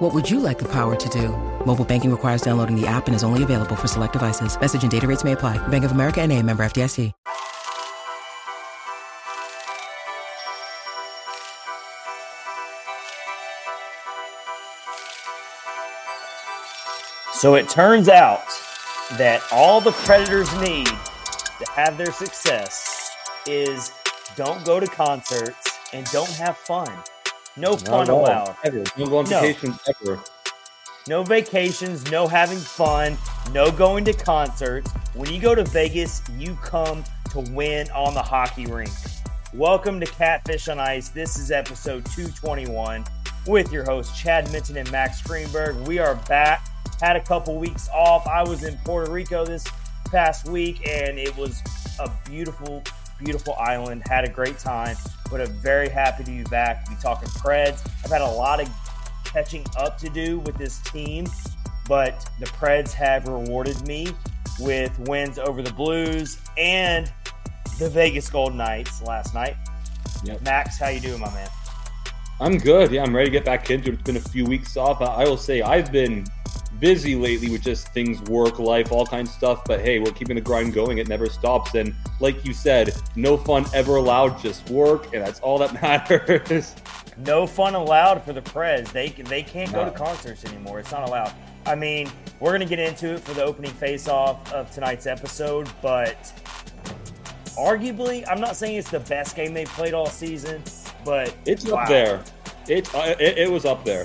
What would you like the power to do? Mobile banking requires downloading the app and is only available for select devices. Message and data rates may apply. Bank of America and a member FDIC. So it turns out that all the Predators need to have their success is don't go to concerts and don't have fun. No fun at allowed. Ever. No on No. vacations ever. No vacations, no having fun, no going to concerts. When you go to Vegas, you come to win on the hockey rink. Welcome to Catfish on Ice. This is episode 221 with your hosts Chad Minton and Max Greenberg. We are back. Had a couple weeks off. I was in Puerto Rico this past week and it was a beautiful, beautiful island. Had a great time, but I'm very happy to be back. Be talking Preds. I've had a lot of catching up to do with this team, but the Preds have rewarded me with wins over the Blues and the Vegas Golden Knights last night. Yep. Max, how you doing, my man? I'm good. Yeah, I'm ready to get back into it. It's been a few weeks off. I will say I've been busy lately with just things, work, life, all kinds of stuff. But hey, we're keeping the grind going. It never stops. And like you said, no fun ever allowed, just work, and that's all that matters. No fun allowed for the Preds. They they can't go No. to concerts anymore. It's not allowed. I mean, we're gonna get into it for the opening face-off of tonight's episode, but arguably, I'm not saying it's the best game they've played all season, but It's wow. up there. It, uh, it it was up there.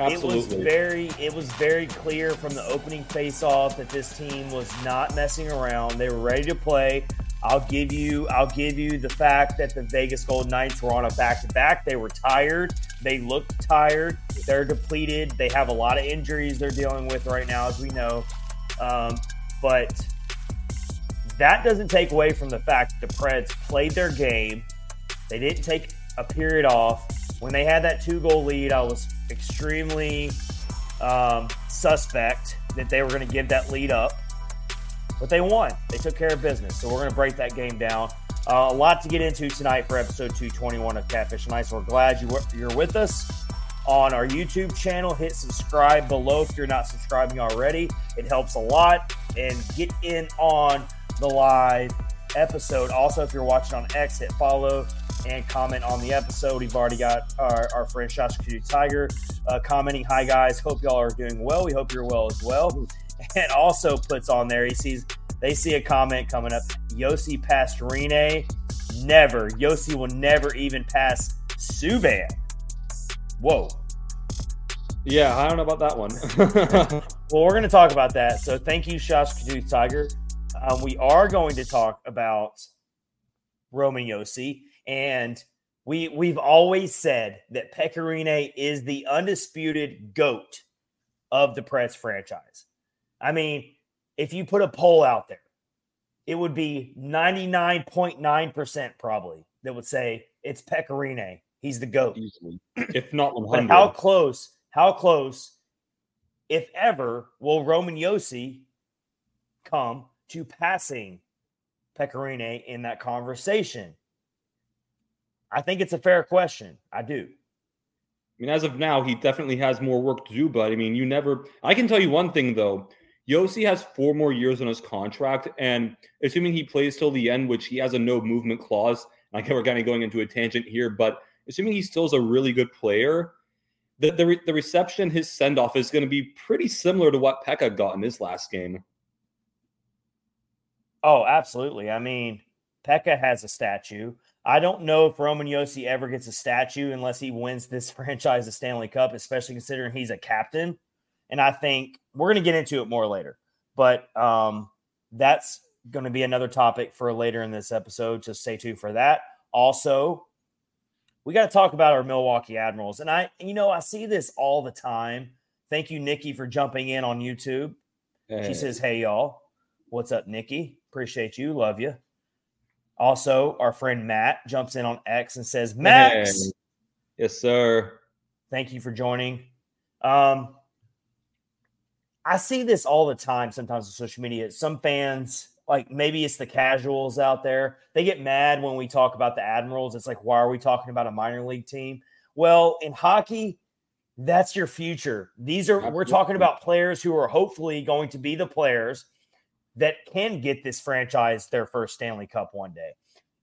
It was very it was very clear from the opening face-off that this team was not messing around. They were ready to play. I'll give you I'll give you the fact that the Vegas Golden Knights were on a back-to-back. They were tired. They looked tired. They're depleted. They have a lot of injuries they're dealing with right now, as we know. Um, but that doesn't take away from the fact that the Preds played their game. They didn't take a period off. When they had that two goal lead, I was extremely um, suspect that they were going to give that lead up. But they won. They took care of business. So we're going to break that game down. Uh, a lot to get into tonight for episode 221 of Catfish on Ice. We're glad you you're with us on our YouTube channel. Hit subscribe below if you're not subscribing already. It helps a lot. And get in on the live episode. Also, if you're watching on X, hit follow and comment on the episode. We've already got our, our friend Shasha Kudu Tiger uh, commenting, Hi guys, hope y'all are doing well. We hope you're well as well. And also puts on there, he sees they see a comment coming up. Josi Pastorine. Never. Josi will never even pass Subban. Whoa. yeah, I don't know about that one. Well, we're going to talk about that. So thank you, Shosh Kadu Tiger. Um, we are going to talk about Roman Josi. And we, we've always said that Pekka Rinne is the undisputed GOAT of the Preds franchise. I mean, if you put a poll out there, it would be 99.9% probably that would say it's Pekka Rinne. He's the GOAT. Easily, if not But 100. how close, how close, if ever, will Roman Josi come to passing Pekka Rinne in that conversation? I think it's a fair question. I do. I mean, as of now, he definitely has more work to do. But I mean, you never. I can tell you one thing though. Josi has four more years on his contract, and assuming he plays till the end, which he has a no movement clause. I get we're kind of going into a tangent here, but assuming he still is a really good player, the the, re- the reception, his send off is going to be pretty similar to what Pekka got in his last game. Oh, absolutely. I mean, Pekka has a statue. I don't know if Roman Josi ever gets a statue unless he wins this franchise the Stanley Cup, especially considering he's a captain. And I think we're going to get into it more later. But um, that's going to be another topic for later in this episode. Just stay tuned for that. Also, we got to talk about our Milwaukee Admirals. And I, you know, I see this all the time. Thank you, Nikki, for jumping in on YouTube. She Eh, says, Hey, y'all. What's up, Nikki? Appreciate you. Love you. Also, our friend Matt jumps in on X and says, Max. Hey. Yes, sir. Thank you for joining. Um, I see this all the time sometimes on social media. Some fans, like maybe it's the casuals out there, they get mad when we talk about the Admirals. It's like, why are we talking about a minor league team? Well, in hockey, that's your future. These are, we're talking about players who are hopefully going to be the players that can get this franchise their first Stanley Cup one day.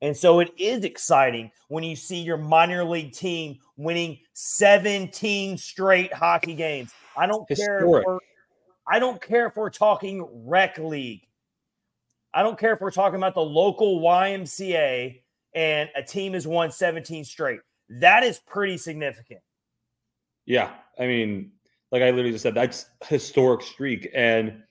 And so it is exciting when you see your minor league team winning 17 straight hockey games. I don't Historic. care. If I don't care if we're talking rec league. I don't care if we're talking about the local YMCA and a team has won 17 straight. That is pretty significant. Yeah. I mean, like I literally just said, that's historic streak. And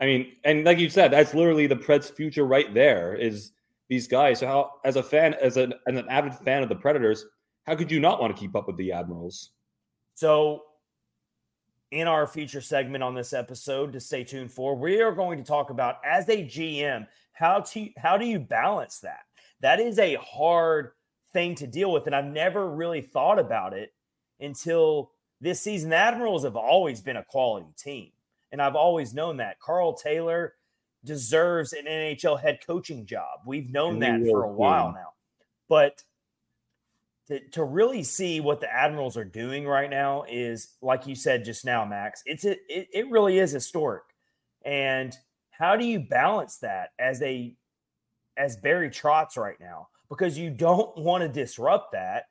I mean, and like you said, that's literally the Preds' future right there is these guys. So how, as a fan, as an, as an avid fan of the Predators, how could you not want to keep up with the Admirals? So, in our feature segment on this episode, to stay tuned for, we are going to talk about as a GM how to how do you balance that? That is a hard thing to deal with, and I've never really thought about it until this season. The Admirals have always been a quality team, and I've always known that. Karl Taylor deserves an NHL head coaching job. We've known that for a while now. But to, to really see what the Admirals are doing right now is, like you said just now, Max, it's a, it, it really is historic. And how do you balance that as a as Barry Trotz right now? Because you don't want to disrupt that,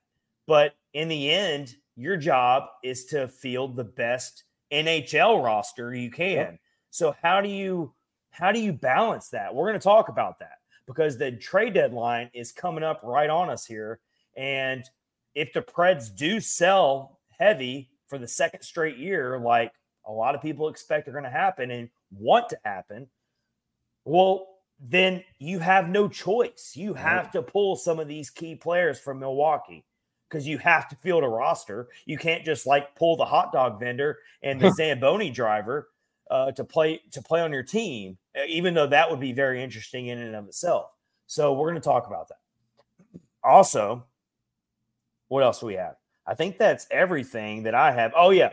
but in the end, your job is to field the best NHL roster you can. Yep. So how do you how do you balance that? We're going to talk about that because the trade deadline is coming up right on us here. And if the Preds do sell heavy for the second straight year, like a lot of people expect are going to happen and want to happen, well, then you have no choice. You have to pull some of these key players from Milwaukee because you have to field a roster. You can't just like pull the hot dog vendor and the Zamboni driver uh, to play to play on your team, even though that would be very interesting in and of itself. So we're going to talk about that. Also, what else do we have? I think that's everything that I have. Oh yeah,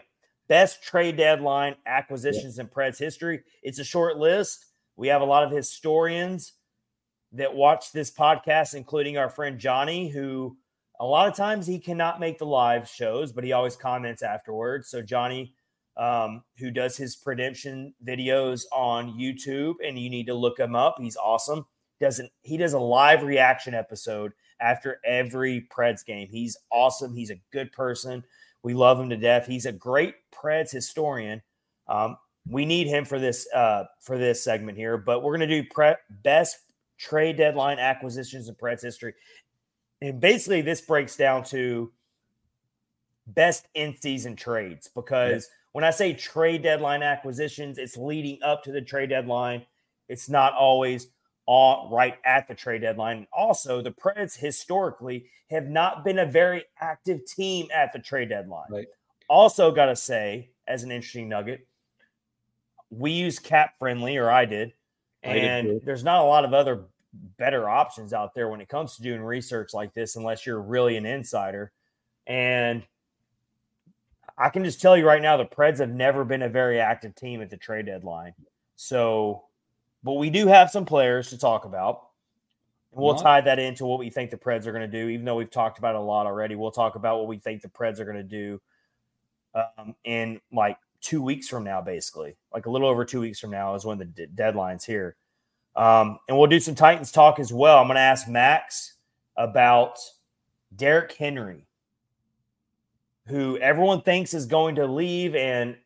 best trade deadline acquisitions yeah. in Preds history. It's a short list. We have a lot of historians that watch this podcast, including our friend Johnny, who a lot of times he cannot make the live shows, but he always comments afterwards. So Johnny um, who does his prediction videos on YouTube, and you need to look him up. He's awesome. Doesn't he does a live reaction episode after every Preds game. He's awesome. He's a good person. We love him to death. He's a great Preds historian. Um, we need him for this uh, for this segment here, but we're gonna do pre- best trade deadline acquisitions in Preds history, and basically this breaks down to best in season trades because. Yeah when I say trade deadline acquisitions, it's leading up to the trade deadline. It's not always all right at the trade deadline. Also, the Preds historically have not been a very active team at the trade deadline. Right. Also, got to say, as an interesting nugget, we use cap friendly, or I did, and I did there's not a lot of other better options out there when it comes to doing research like this, unless you're really an insider. And I can just tell you right now, the Preds have never been a very active team at the trade deadline. So, but we do have some players to talk about. We'll tie that into what we think the Preds are going to do, even though we've talked about it a lot already. We'll talk about what we think the Preds are going to do um, in like two weeks from now, basically. Like a little over two weeks from now is when the d- deadline's here. Um, and we'll do some Titans talk as well. I'm going to ask Max about Derrick Henry who everyone thinks is going to leave, and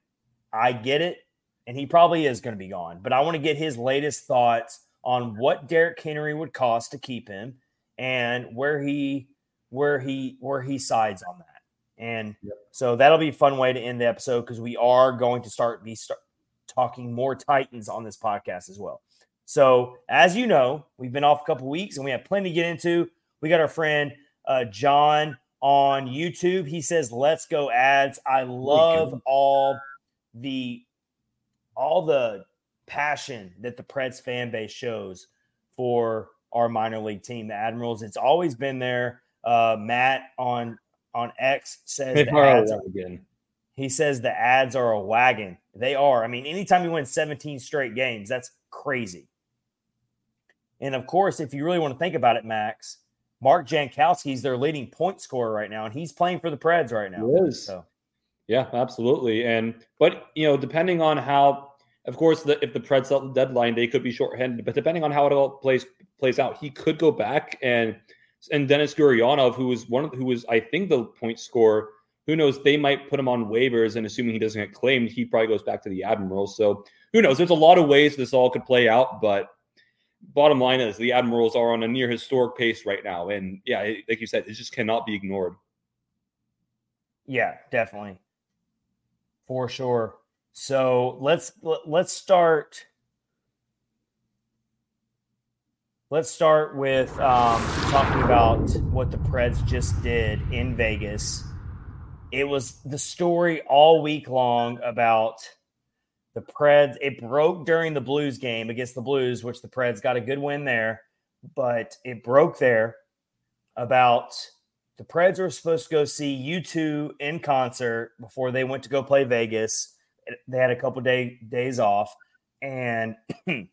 I get it, and he probably is going to be gone. But I want to get his latest thoughts on what Derrick Henry would cost to keep him and where he where he where he sides on that. And yep. so that'll be a fun way to end the episode because we are going to start be start talking more Titans on this podcast as well. So as you know, we've been off a couple weeks and we have plenty to get into. We got our friend uh, John on YouTube. He says, "Let's go ads." I love all the all the passion that the Preds fan base shows for our minor league team, the Admirals. It's always been there. Uh, Matt on on X says the ads, again. He says the ads are a wagon. They are. I mean, anytime you win 17 straight games, that's crazy. And of course, if you really want to think about it, Max, Mark Jankowski is their leading point scorer right now, and he's playing for the Preds right now. He is. So. Yeah, absolutely. And but you know, depending on how, of course, the, if the Preds sell the deadline, they could be shorthanded. But depending on how it all plays plays out, he could go back and and Denis Gurianov, who was one of who was I think the point scorer who knows? They might put him on waivers, and assuming he doesn't get claimed, he probably goes back to the Admirals. So who knows? There's a lot of ways this all could play out, but bottom line is the Admirals are on a near historic pace right now, and yeah, like you said, it just cannot be ignored. Yeah, definitely, for sure. So let's let's start. Let's start with um, talking about what the Preds just did in Vegas it was the story all week long about the Preds. It broke during the Blues game against the Blues, which the Preds got a good win there, but it broke there about the Preds were supposed to go see U2 in concert before they went to go play Vegas. They had a couple day days off, and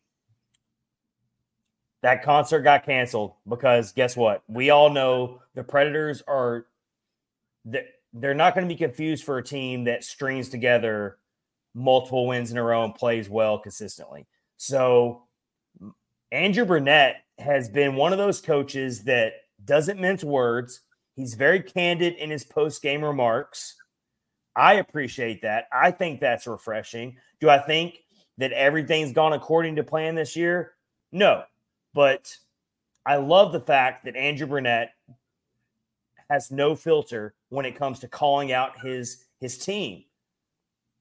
that concert got canceled because guess what? We all know the Predators are they're not going to be confused for a team that strings together multiple wins in a row and plays well consistently. So Andrew Brunette has been one of those coaches that doesn't mince words. He's very candid in his post game remarks. I appreciate that. I think that's refreshing. Do I think that everything's gone according to plan this year? No. But I love the fact that Andrew Brunette has no filter when it comes to calling out his his team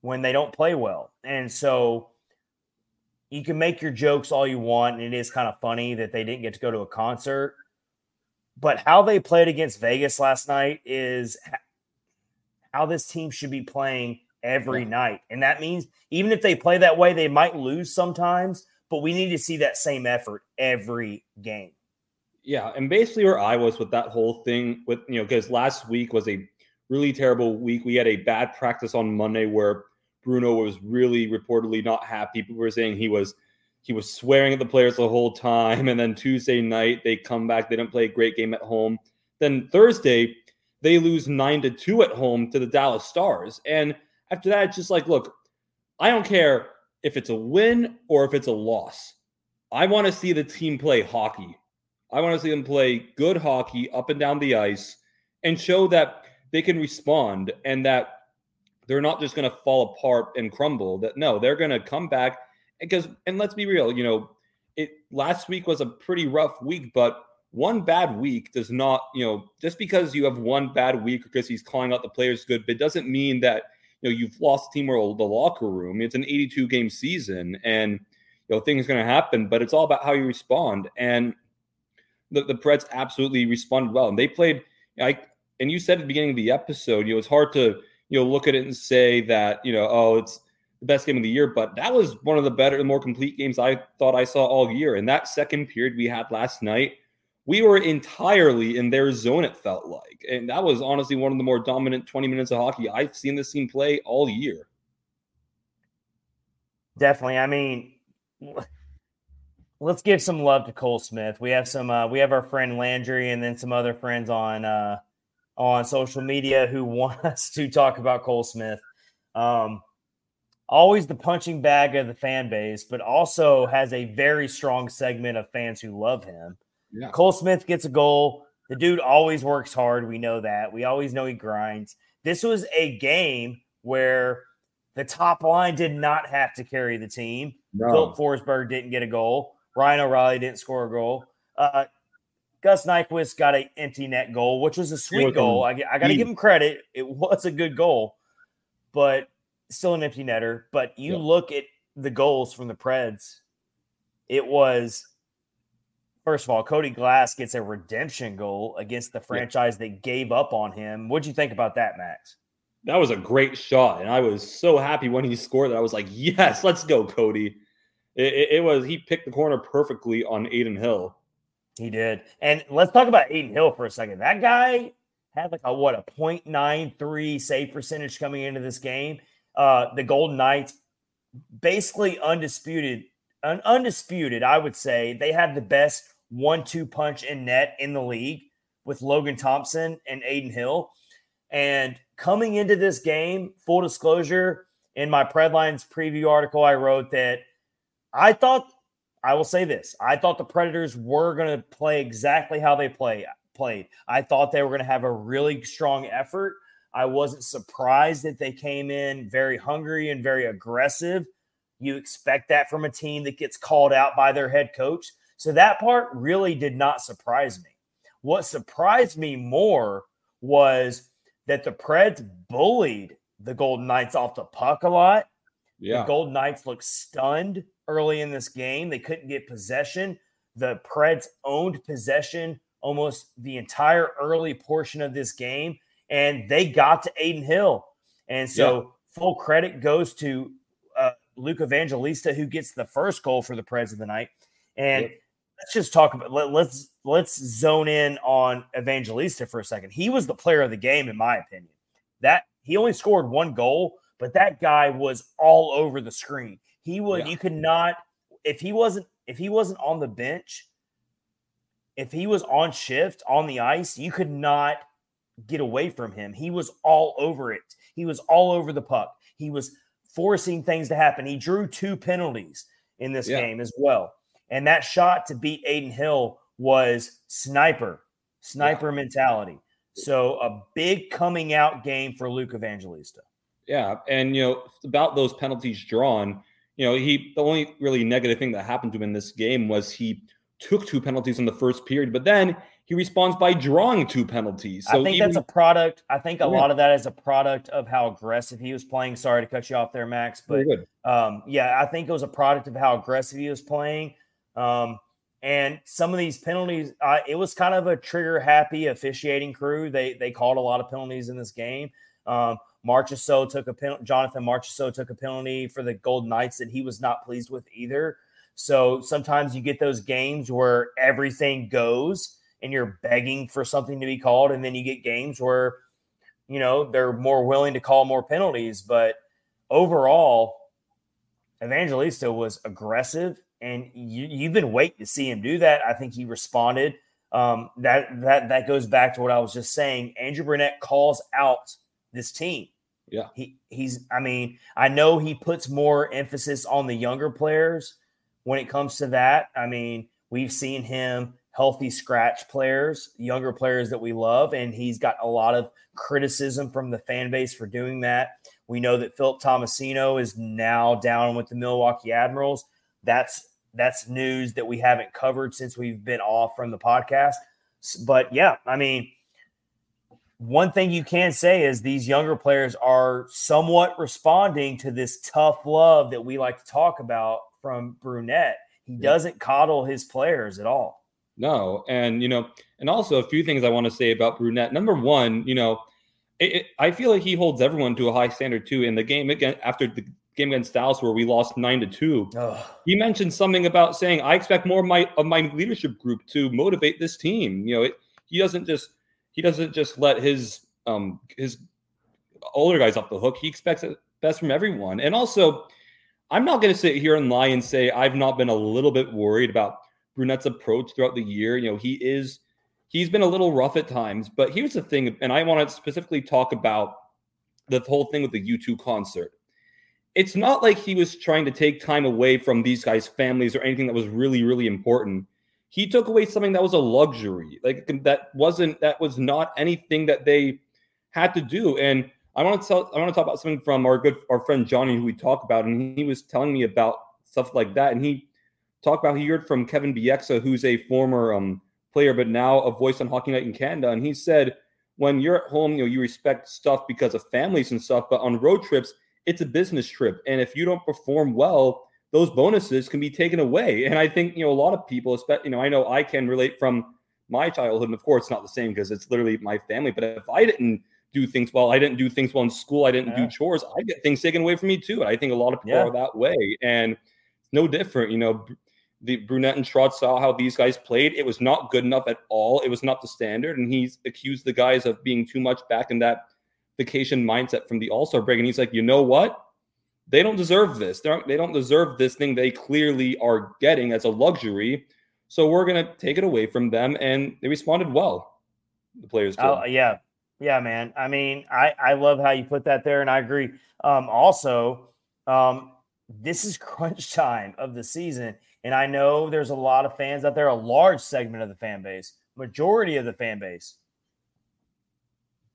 when they don't play well. And so you can make your jokes all you want, and it is kind of funny that they didn't get to go to a concert. But how they played against Vegas last night is how this team should be playing every yeah. night. And that means even if they play that way, they might lose sometimes, but we need to see that same effort every game. Yeah, and basically where I was with that whole thing with you know because last week was a really terrible week. We had a bad practice on Monday where Bruno was really reportedly not happy. People were saying he was he was swearing at the players the whole time. And then Tuesday night they come back, they didn't play a great game at home. Then Thursday they lose nine to two at home to the Dallas Stars. And after that, it's just like, look, I don't care if it's a win or if it's a loss. I want to see the team play hockey. I want to see them play good hockey up and down the ice and show that they can respond and that they're not just going to fall apart and crumble. That no, they're going to come back because and let's be real, you know, it last week was a pretty rough week, but one bad week does not, you know, just because you have one bad week because he's calling out the players good, but it doesn't mean that you know you've lost team or the locker room. It's an 82 game season and you know things going to happen, but it's all about how you respond. And the, the Preds absolutely responded well. And they played, I and you said at the beginning of the episode, you know, it's hard to, you know, look at it and say that, you know, oh, it's the best game of the year, but that was one of the better, more complete games I thought I saw all year. And that second period we had last night, we were entirely in their zone, it felt like. And that was honestly one of the more dominant 20 minutes of hockey I've seen this team play all year. Definitely. I mean, let's give some love to Cole Smith. We have some uh, we have our friend Landry and then some other friends on uh, on social media who want us to talk about Cole Smith. Um, always the punching bag of the fan base, but also has a very strong segment of fans who love him. Yeah. Cole Smith gets a goal. The dude always works hard. We know that. We always know he grinds. This was a game where the top line did not have to carry the team. No. Filip Forsberg didn't get a goal. Ryan O'Reilly didn't score a goal. Uh, Gus Nyquist got an empty net goal, which was a sweet goal. I, I got to give him credit. It was a good goal, but still an empty netter. But you yeah. look at the goals from the Preds, it was first of all, Cody Glass gets a redemption goal against the franchise yeah. that gave up on him. What'd you think about that, Max? That was a great shot. And I was so happy when he scored that. I was like, yes, let's go, Cody. It, it, it, was he picked the corner perfectly on Adin Hill. He did. And let's talk about Adin Hill for a second. That guy had like a what a 0.93 save percentage coming into this game. Uh, the Golden Knights basically undisputed, un- undisputed, I would say they had the best one-two punch in net in the league with Logan Thompson and Adin Hill. And coming into this game, full disclosure, in my Predlines preview article, I wrote that I thought I will say this: I thought the Predators were going to play exactly how they play played. I thought they were going to have a really strong effort. I wasn't surprised that they came in very hungry and very aggressive. You expect that from a team that gets called out by their head coach. So that part really did not surprise me. What surprised me more was that the Preds bullied the Golden Knights off the puck a lot. Yeah. The Golden Knights looked stunned early in this game. They couldn't get possession. The Preds owned possession almost the entire early portion of this game, and they got to Adin Hill. And so yeah. full credit goes to uh, Luke Evangelista, who gets the first goal for the Preds of the night. And yeah. let's just talk about let, let's let's zone in on Evangelista for a second. He was the player of the game, in my opinion. That he only scored one goal, but that guy was all over the screen. He would yeah. you could not if he wasn't if he wasn't on the bench, if he was on shift on the ice, you could not get away from him. He was all over it. He was all over the puck. He was forcing things to happen. He drew two penalties in this yeah. game as well. And that shot to beat Adin Hill was sniper, sniper yeah. mentality. So a big coming out game for Luke Evangelista. Yeah, and you know about those penalties drawn. You know, he the only really negative thing that happened to him in this game was he took two penalties in the first period, but then he responds by drawing two penalties. So I think even, that's a product. I think a yeah. lot of that is a product of how aggressive he was playing. Sorry to cut you off there, Max, but um, yeah, I think it was a product of how aggressive he was playing. Um, and some of these penalties, uh, it was kind of a trigger happy officiating crew. They they called a lot of penalties in this game. Um, Marchessault took a penalty. Jonathan Marchessault took a penalty for the Golden Knights that he was not pleased with either. So sometimes you get those games where everything goes and you're begging for something to be called, and then you get games where you know they're more willing to call more penalties. But overall, Evangelista was aggressive and you, you've been waiting to see him do that. I think he responded. Um, that that that goes back to what I was just saying. Andrew Brunette calls out this team. Yeah, he he's. I mean, I know he puts more emphasis on the younger players when it comes to that. I mean, we've seen him healthy scratch players, younger players that we love, and he's got a lot of criticism from the fan base for doing that. We know that Philip Tomasino is now down with the Milwaukee Admirals that's that's news that we haven't covered since we've been off from the podcast. But yeah, I mean, one thing you can say is these younger players are somewhat responding to this tough love that we like to talk about from Brunette. He yeah. doesn't coddle his players at all. No, and you know, and also a few things I want to say about Brunette. Number one, you know, it, it, I feel like he holds everyone to a high standard too. In the game again, after the game against Dallas where we lost nine to two. He mentioned something about saying, "I expect more of my of my leadership group to motivate this team." You know, it, he doesn't just he doesn't just let his um his older guys off the hook. He expects the best from everyone. And also, I'm not going to sit here and lie and say I've not been a little bit worried about Brunette's approach throughout the year. You know, he is he's been a little rough at times, but here's the thing, and I want to specifically talk about the whole thing with the U2 concert it's not like he was trying to take time away from these guys' families or anything that was really, really important. He took away something that was a luxury, like that wasn't that was not anything that they had to do. And I want to tell I want to talk about something from our good our friend Johnny who we talk about, and he was telling me about stuff like that. And he talked about he heard from Kevin Bieksa, who's a former um, player but now a voice on Hockey Night in Canada, and he said when you're at home, you know, you respect stuff because of families and stuff, but on road trips it's a business trip. And if you don't perform well, those bonuses can be taken away. And I think, you know, a lot of people, especially, you know, I know I can relate from my childhood. And of course, it's not the same because it's literally my family. But if I didn't do things well, I didn't do things well in school, I didn't yeah. do chores, I get things taken away from me too. And I think a lot of people yeah. are that way. And it's no different, you know. the Brunette and Trotz saw how these guys played. It was not good enough at all. It was not the standard. And he's accused the guys of being too much back in that vacation mindset from the All Star break. And he's like, you know what? They don't deserve this. They don't, they don't deserve this thing they clearly are getting as a luxury. So we're going to take it away from them. And they responded well. The players. Oh, yeah. Yeah, man. I mean, I, I love how you put that there. And I agree. Um, also, um, this is crunch time of the season. And I know there's a lot of fans out there, a large segment of the fan base, majority of the fan base.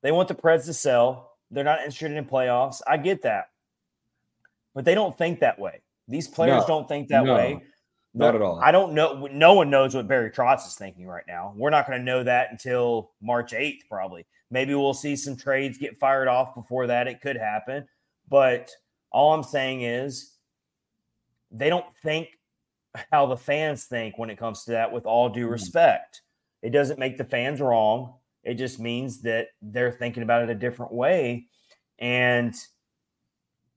They want the Preds to sell. They're not interested in playoffs. I get that. But they don't think that way. These players no, don't think that no, way. Not at all. I don't know. No one knows what Barry Trotz is thinking right now. We're not going to know that until March 8th, probably. Maybe we'll see some trades get fired off before that. It could happen. But all I'm saying is they don't think how the fans think when it comes to that, with all due mm-hmm. respect. It doesn't make the fans wrong. It just means that they're thinking about it a different way. And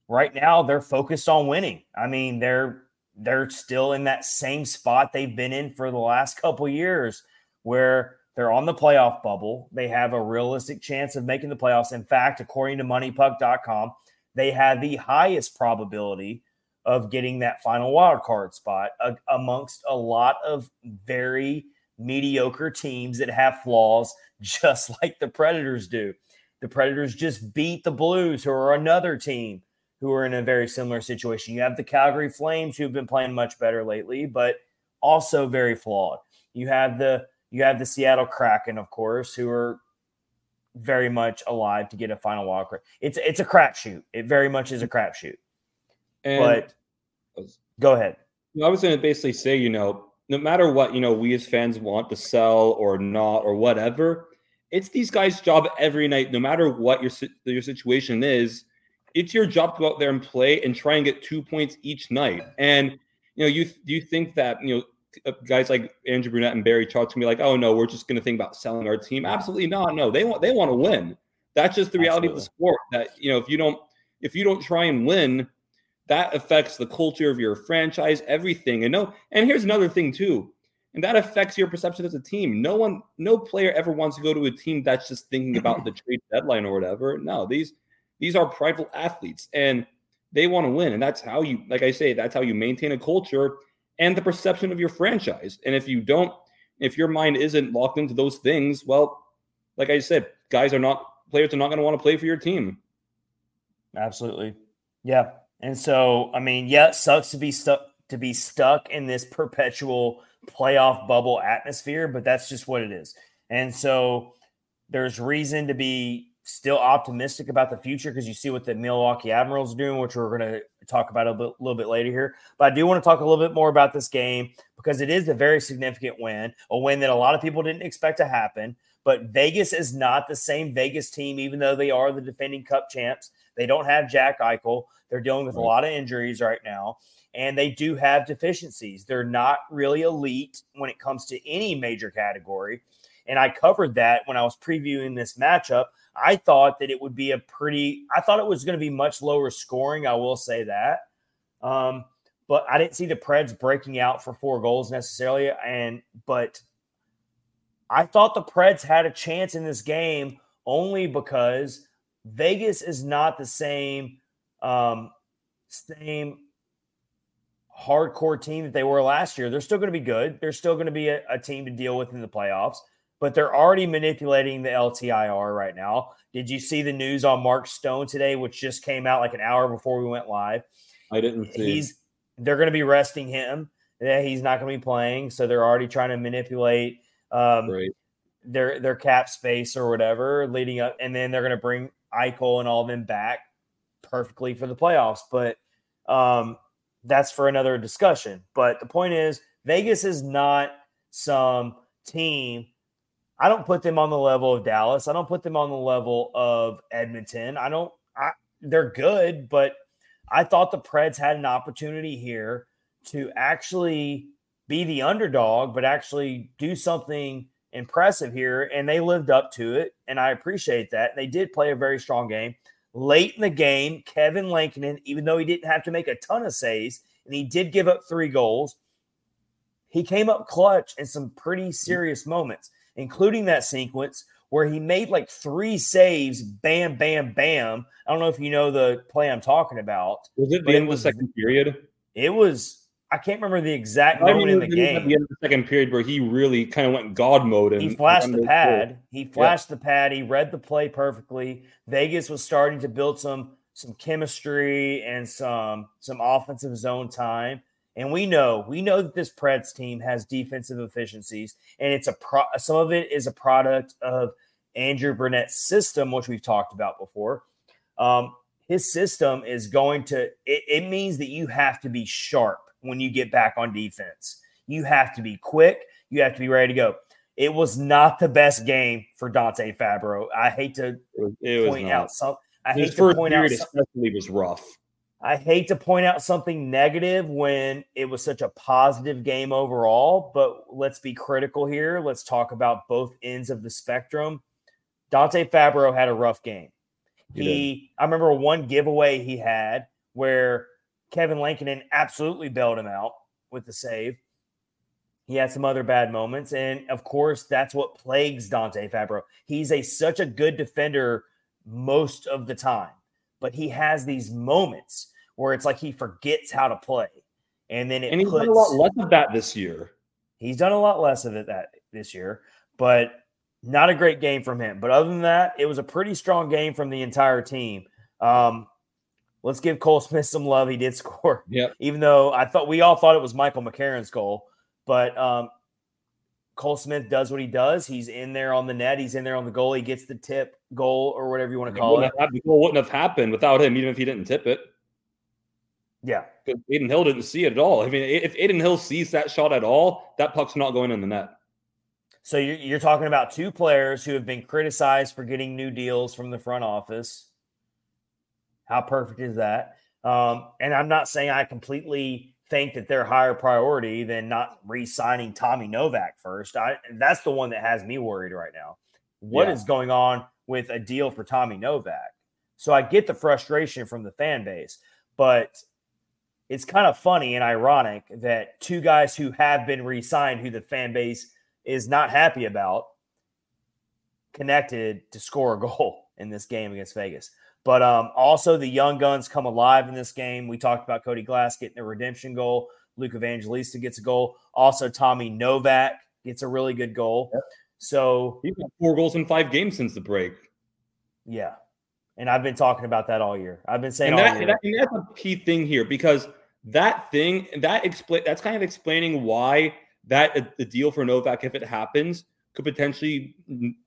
right now they're focused on winning. I mean, they're they're still in that same spot they've been in for the last couple years where they're on the playoff bubble. They have a realistic chance of making the playoffs. In fact, according to moneypuck.com, they have the highest probability of getting that final wild card spot amongst a lot of very mediocre teams that have flaws, just like the Predators do. The Predators just beat the Blues, who are another team who are in a very similar situation. You have the Calgary Flames, who've been playing much better lately, but also very flawed. You have the you have the Seattle Kraken, of course, who are very much alive to get a final card. It's it's a crapshoot. It very much is a crapshoot. And but go ahead. I was going to basically say, you know, no matter what, you know, we as fans want to sell or not or whatever, it's these guys' job every night, no matter what your your situation is. It's your job to go out there and play and try and get two points each night. And you know, you do you think that you know uh, guys like Andrew Brunette and Barry Trotz can be like, oh no, we're just going to think about selling our team? Absolutely not. No, they want they want to win. That's just the reality Absolutely. of the sport. That you know, if you don't if you don't try and win, that affects the culture of your franchise, everything. And no, and here's another thing too. And that affects your perception as a team. No one, no player ever wants to go to a team that's just thinking about the trade deadline or whatever. No, these these are prideful athletes and they want to win. And that's how you, like I say, that's how you maintain a culture and the perception of your franchise. And if you don't, if your mind isn't locked into those things, well, like I said, guys are not players are not going to want to play for your team. Absolutely. Yeah. And so, I mean, yeah, it sucks to be stuck to be stuck in this perpetual playoff bubble atmosphere, but that's just what it is. And so there's reason to be still optimistic about the future because you see what the Milwaukee Admirals are doing, which we're going to talk about a bit, little bit later here. But I do want to talk a little bit more about this game because it is a very significant win, a win that a lot of people didn't expect to happen. But Vegas is not the same Vegas team, even though they are the defending Cup champs. They don't have Jack Eichel. They're dealing with a lot of injuries right now, and they do have deficiencies. They're not really elite when it comes to any major category. And I covered that when I was previewing this matchup. I thought that it would be a pretty, I thought it was going to be much lower scoring. I will say that. Um, but I didn't see the Preds breaking out for four goals necessarily. And, but I thought the Preds had a chance in this game only because Vegas is not the same um, same hardcore team that they were last year. They're still going to be good. They're still going to be a, a, team to deal with in the playoffs, but they're already manipulating the LTIR right now. Did you see the news on Mark Stone today, which just came out like an hour before we went live? I didn't see. He's they're going to be resting him. He's not going to be playing, so they're already trying to manipulate um, their their cap space or whatever leading up, and then they're going to bring Eichel and all of them back perfectly for the playoffs. But um, that's for another discussion. But the point is, Vegas is not some team. I don't put them on the level of Dallas. I don't put them on the level of Edmonton. I don't. I, they're good, but I thought the Preds had an opportunity here to actually be the underdog, but actually do something impressive here, and they lived up to it, and I appreciate that. They did play a very strong game. Late in the game, Kevin Lankinen, even though he didn't have to make a ton of saves, and he did give up three goals, he came up clutch in some pretty serious moments, including that sequence where he made like three saves, bam, bam, bam. I don't know if you know the play I'm talking about. Was it the end of the second period? It was. I can't remember the exact I moment in the game. At the end of the second period, where he really kind of went God mode. And he flashed the pad. He flashed yeah. the pad. He read the play perfectly. Vegas was starting to build some some chemistry and some some offensive zone time. And we know, we know that this Preds team has defensive efficiencies, and it's a pro. Some of it is a product of Andrew Brunette's system, which we've talked about before. Um, his system is going to. It, it means that you have to be sharp when you get back on defense. You have to be quick. You have to be ready to go. It was not the best game for Dante Fabbro. I hate to it point out some. I hate to point out especially was rough. I hate to point out something negative when it was such a positive game overall, but let's be critical here. Let's talk about both ends of the spectrum. Dante Fabbro had a rough game. He, he I remember one giveaway he had where Kevin Lankinen absolutely bailed him out with the save. He had some other bad moments, and of course, that's what plagues Dante Fabbro. He's a such a good defender most of the time, but he has these moments where it's like he forgets how to play. And then it and he's puts, done a lot less of that this year. He's done a lot less of it that this year, but not a great game from him. But other than that, it was a pretty strong game from the entire team. Um, let's give Cole Smith some love. He did score. Yeah. Even though I thought we all thought it was Michael McCarron's goal, but um, Cole Smith does what he does. He's in there on the net. He's in there on the goal. He gets the tip goal or whatever you want to call it. the goal wouldn't have happened without him, even if he didn't tip it. Yeah. Because Adin Hill didn't see it at all. I mean, if Adin Hill sees that shot at all, that puck's not going in the net. So you're, you're talking about two players who have been criticized for getting new deals from the front office. How perfect is that? Um, and I'm not saying I completely think that they're higher priority than not re-signing Tommy Novak first. I, that's the one that has me worried right now. What yeah. is going on with a deal for Tommy Novak? So I get the frustration from the fan base, but it's kind of funny and ironic that two guys who have been re-signed, who the fan base is not happy about, connected to score a goal in this game against Vegas. But um, also the young guns come alive in this game. We talked about Cody Glass getting a redemption goal. Luke Evangelista gets a goal. Also, Tommy Novak gets a really good goal. Yep. So he's got four goals in five games since the break. Yeah. And I've been talking about that all year. I've been saying and, that, that, and that's a key thing here because that thing that explain that's kind of explaining why that uh, the deal for Novak, if it happens, could potentially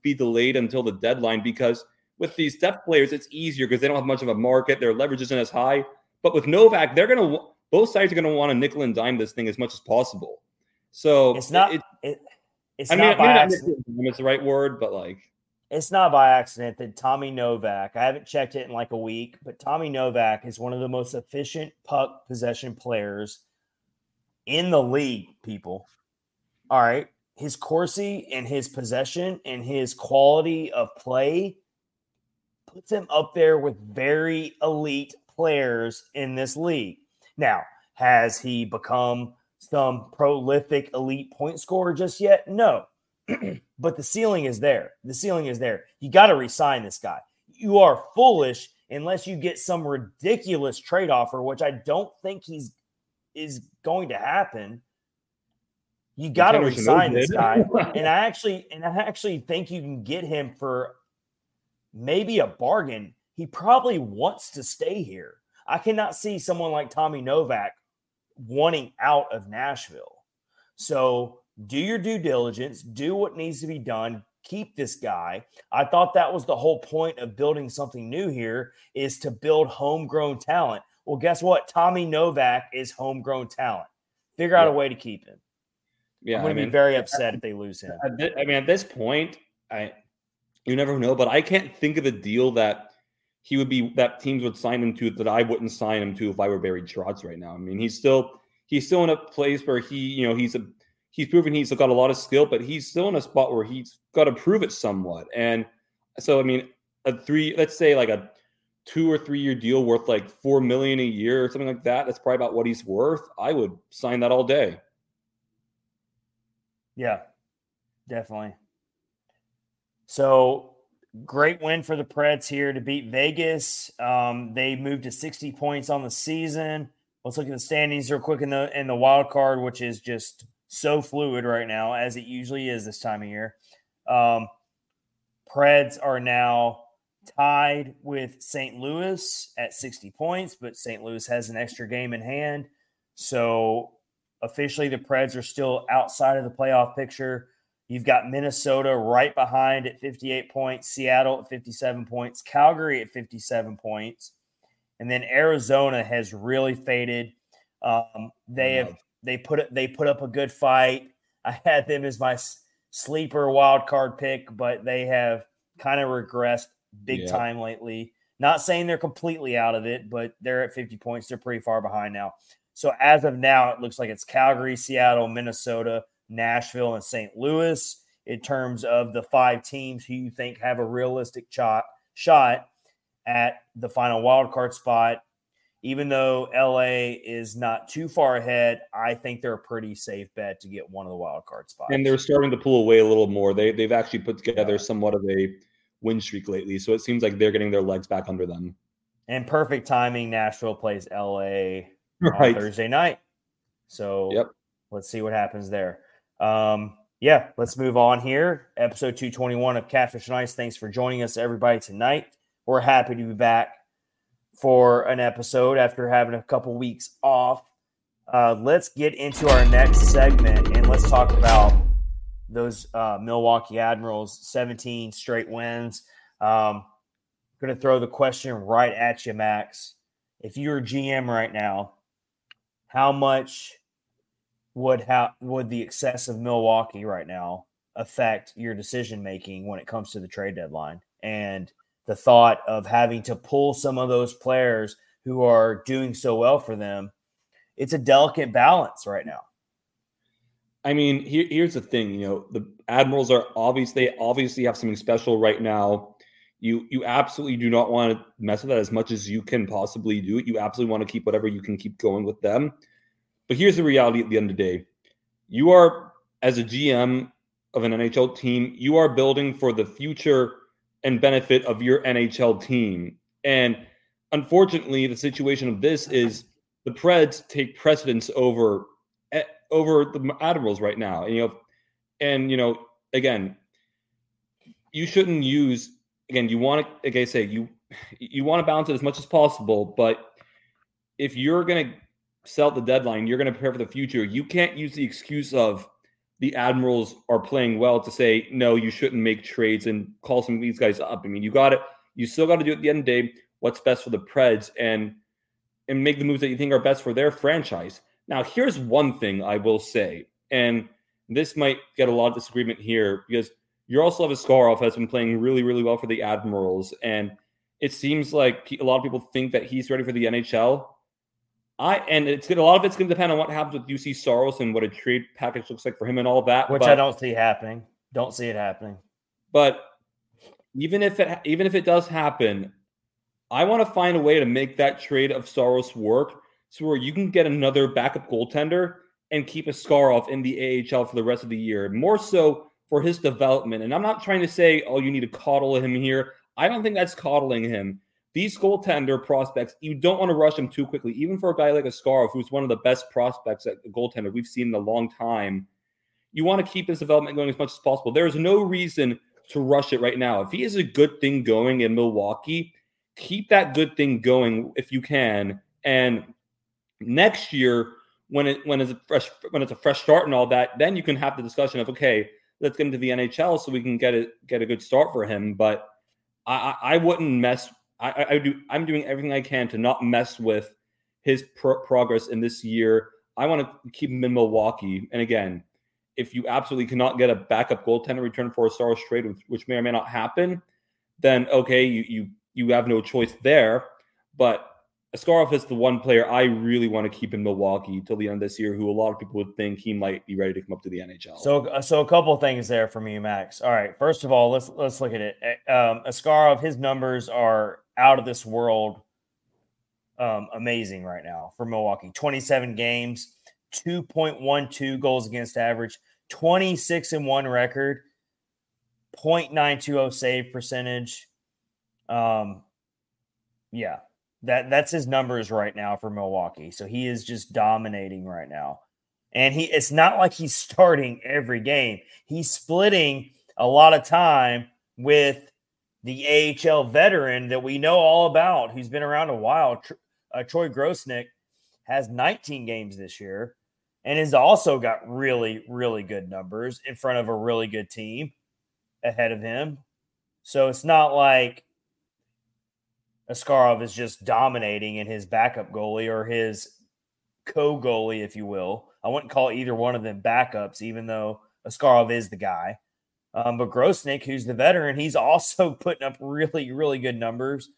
be delayed until the deadline because with these depth players, it's easier because they don't have much of a market. Their leverage isn't as high. But with Novak, they're gonna both sides are gonna want to nickel and dime this thing as much as possible. So it's not. It, it, it's I not mean, by accident. It's the right word, but like it's not by accident that Tommy Novak, I haven't checked it in like a week, but Tommy Novak is one of the most efficient puck possession players in the league, people. All right. His Corsi and his possession and his quality of play puts him up there with very elite players in this league. Now, has he become some prolific elite point scorer just yet? No. but the ceiling is there. The ceiling is there. You got to resign this guy. You are foolish unless you get some ridiculous trade offer, which I don't think he's is going to happen. You got to resign this guy, and I actually and I actually think you can get him for maybe a bargain. He probably wants to stay here. I cannot see someone like Tommy Novak wanting out of Nashville. So do your due diligence, do what needs to be done, keep this guy. I thought that was the whole point of building something new here is to build homegrown talent. Well, guess what? Tommy Novak is homegrown talent. Figure out yeah. a way to keep him. Yeah, I'm going to be very upset if they lose him. I mean, at this point, I you never know, but I can't think of a deal that he would be that teams would sign him to that I wouldn't sign him to if I were Barry Trotz right now. I mean, he's still he's still in a place where he, you know, he's a he's proven he's got a lot of skill, but he's still in a spot where he's got to prove it somewhat. And so, I mean, a three, let's say like a two or three year deal worth like four million a year or something like that. That's probably about what he's worth. I would sign that all day. Yeah, definitely. So great win for the Preds here to beat Vegas. Um, they moved to 60 points on the season. Let's look at the standings real quick in the in the wild card, which is just so fluid right now, as it usually is this time of year. Um, Preds are now tied with St. Louis at 60 points, but St. Louis has an extra game in hand. So officially, the Preds are still outside of the playoff picture. You've got Minnesota right behind at 58 points, Seattle at 57 points, Calgary at 57 points, and then Arizona has really faded. Um, they have they put it they put up a good fight. I had them as my sleeper wild card pick, but they have kind of regressed big yeah. time lately. Not saying they're completely out of it, but they're at 50 points. They're pretty far behind now. So as of now, it looks like it's Calgary, Seattle, Minnesota, Nashville, and St. Louis in terms of the five teams who you think have a realistic shot shot at the final wild card spot. Even though LA is not too far ahead, I think they're a pretty safe bet to get one of the wild card spots. And they're starting to pull away a little more. They they've actually put together yeah. somewhat of a win streak lately, so it seems like they're getting their legs back under them. And perfect timing. Nashville plays LA right. Thursday night, so yep. let's see what happens there. Um, yeah, let's move on here. Episode 221 of Catfish on Ice. Thanks for joining us, everybody, tonight. We're happy to be back for an episode after having a couple weeks off. Uh, let's get into our next segment and let's talk about those uh, Milwaukee Admirals 17 straight wins. Um, going to throw the question right at you, Max. If you're a GM right now, how much would how would the excess of Milwaukee right now affect your decision making when it comes to the trade deadline and the thought of having to pull some of those players who are doing so well for them it's a delicate balance right now. I mean here, here's the thing you know the admirals are obviously they obviously have something special right now. You you absolutely do not want to mess with that as much as you can possibly do it. you absolutely want to keep whatever you can keep going with them. But here's the reality at the end of the day. You are, as a GM of an NHL team, you are building for the future and benefit of your NHL team. And unfortunately, the situation of this is the Preds take precedence over eh, over the Admirals right now. And you know, and you know, again, you shouldn't use again. You want to, like I say, you you want to balance it as much as possible. But if you're going to sell the deadline, you're going to prepare for the future. You can't use the excuse of the Admirals are playing well to say, no, you shouldn't make trades and call some of these guys up. I mean, you got it. You still got to do at the end of the day what's best for the Preds and and make the moves that you think are best for their franchise. Now, here's one thing I will say, and this might get a lot of disagreement here because Yaroslav Askarov has been playing really, really well for the Admirals, and it seems like a lot of people think that he's ready for the NHL. I and it's gonna a lot of it's gonna depend on what happens with Juuse Saros and what a trade package looks like for him and all that. Which but, I don't see happening. Don't see it happening. But even if it even if it does happen, I want to find a way to make that trade of Saros work so where you can get another backup goaltender and keep Askarov in the AHL for the rest of the year. More so for his development. And I'm not trying to say, oh, you need to coddle him here. I don't think that's coddling him these goaltender prospects, you don't want to rush them too quickly. Even for a guy like Askarov, who's one of the best prospects at the goaltender we've seen in a long time, you want to keep his development going as much as possible. There is no reason to rush it right now. If he has a good thing going in Milwaukee, keep that good thing going if you can. And next year, when it when it's a fresh when it's a fresh start and all that, then you can have the discussion of okay, let's get into the NHL so we can get it get a good start for him. But I, I wouldn't mess I, I do. I'm doing everything I can to not mess with his pro- progress in this year. I want to keep him in Milwaukee. And again, if you absolutely cannot get a backup goaltender return for a star trade, which may or may not happen, then okay, you you you have no choice there. But Askarov is the one player I really want to keep in Milwaukee till the end of this year, who a lot of people would think he might be ready to come up to the NHL. So, so a couple things there for you, Max. All right, first of all, let's let's look at it. Um, Askarov, his numbers are out of this world, um, amazing right now for Milwaukee. Twenty-seven games, two point one two goals against average, 26 and 1 record, 0.920 save percentage. Um, yeah, that that's his numbers right now for Milwaukee. So he is just dominating right now. And he it's not like he's starting every game. He's splitting a lot of time with the AHL veteran that we know all about, who's been around a while. Uh, Troy Grosenick, has 19 games this year and has also got really, really good numbers in front of a really good team ahead of him. So it's not like Askarov is just dominating in his backup goalie or his co goalie, if you will. I wouldn't call either one of them backups, even though Askarov is the guy. Um, but Grosenick, who's the veteran, he's also putting up really, really good numbers.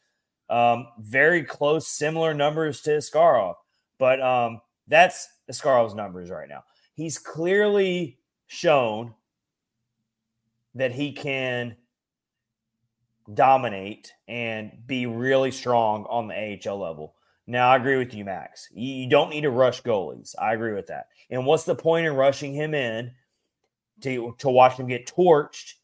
Um, very close, similar numbers to Askarov. But um, that's Askarov's numbers right now. He's clearly shown that he can dominate and be really strong on the AHL level. Now, I agree with you, Max. You don't need to rush goalies. I agree with that. And what's the point in rushing him in to, to watch them get torched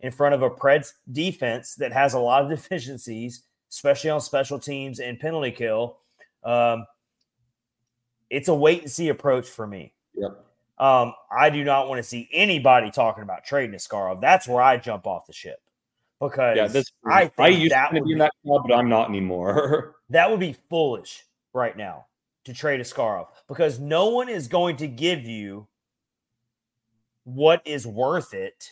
in front of a Preds defense that has a lot of deficiencies, especially on special teams and penalty kill? Um, it's a wait and see approach for me. Yep. Um, I do not want to see anybody talking about trading Askarov. That's where I jump off the ship because yeah, this, I I used that to be in that club, but I'm not anymore. that would be foolish right now to trade Askarov because no one is going to give you what is worth it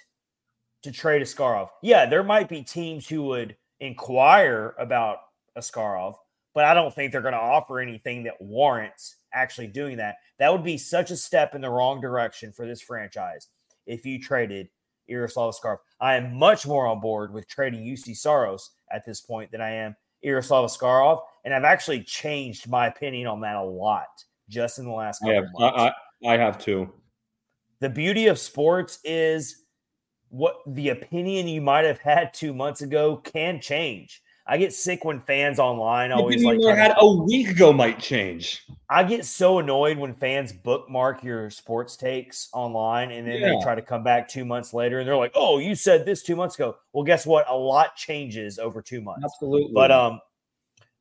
to trade Askarov. Yeah, there might be teams who would inquire about Askarov, but I don't think they're going to offer anything that warrants actually doing that. That would be such a step in the wrong direction for this franchise if you traded Yaroslav Askarov. I am much more on board with trading Juuse Saros at this point than I am Yaroslav Askarov, and I've actually changed my opinion on that a lot just in the last couple months. I, I, I have too. The beauty of sports is what the opinion you might have had two months ago can change. I get sick when fans online always like had a week ago might change. I get so annoyed when fans bookmark your sports takes online and then yeah. they try to come back two months later and they're like, "Oh, you said this two months ago." Well, guess what? A lot changes over two months. Absolutely. But um,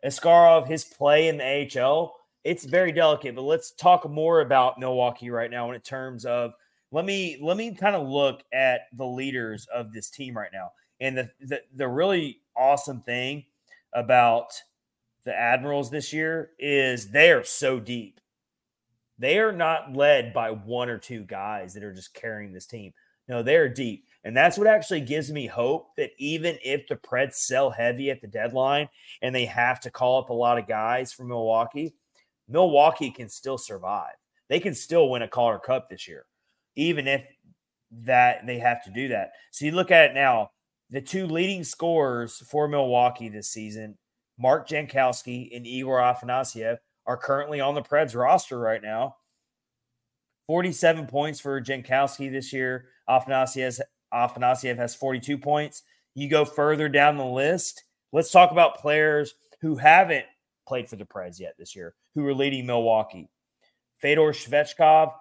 Askarov, his play in the AHL, it's very delicate. But let's talk more about Milwaukee right now in terms of let me let me kind of look at the leaders of this team right now. And the, the, the really awesome thing about the Admirals this year is they are so deep. They are not led by one or two guys that are just carrying this team. No, they're deep. And that's what actually gives me hope that even if the Preds sell heavy at the deadline and they have to call up a lot of guys from Milwaukee, Milwaukee can still survive. They can still win a Calder Cup this year, even if that they have to do that. So you look at it now, the two leading scorers for Milwaukee this season, Mark Jankowski and Igor Afanasyev, are currently on the Preds roster right now. 47 points for Jankowski this year. Afanasyev, Afanasyev has 42 points. You go further down the list. Let's talk about players who haven't played for the Preds yet this year, who are leading Milwaukee. Fedor Svechkov,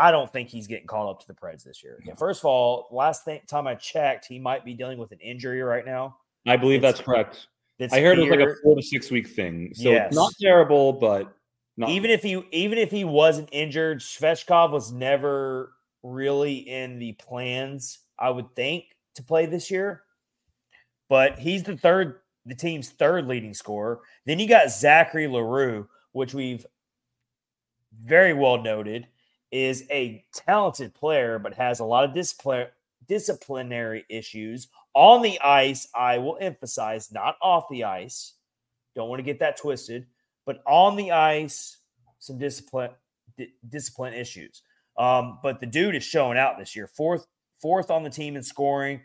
I don't think he's getting called up to the Preds this year. First of all, last thing, time I checked, he might be dealing with an injury right now. I believe it's, that's correct. I heard it was like a four to six week thing. So yes. not terrible, but not. even if he even if he wasn't injured, Svechkov was never really in the plans, I would think, to play this year. But he's the third, the team's third leading scorer. Then you got Zachary L'Heureux, which we've very well noted is a talented player, but has a lot of discipline, disciplinary issues on the ice. I will emphasize, not off the ice. Don't want to get that twisted, but on the ice, some discipline di- discipline issues. Um, but the dude is showing out this year. Fourth, fourth on the team in scoring.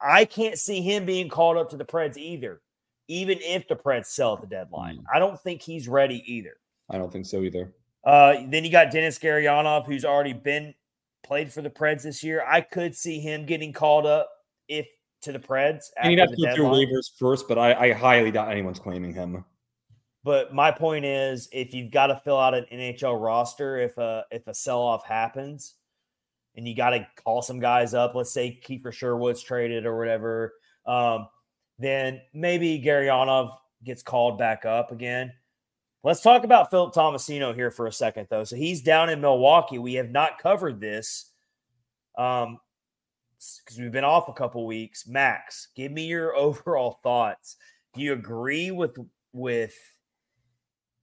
I can't see him being called up to the Preds either, even if the Preds sell at the deadline. Mm. I don't think he's ready either. I don't think so either. Uh, then you got Denis Gurianov, who's already been played for the Preds this year. I could see him getting called up if to the Preds. And he'd have to go through waivers first, but I, I highly doubt anyone's claiming him. But my point is, if you've got to fill out an NHL roster, if a if a sell off happens, and you got to call some guys up. Let's say Kiefer Sherwood's traded or whatever. Um, then maybe Gurianov gets called back up again. Let's talk about Philip Tomasino here for a second, though. So he's down in Milwaukee. We have not covered this um, because we've been off a couple weeks. Max, give me your overall thoughts. Do you agree with with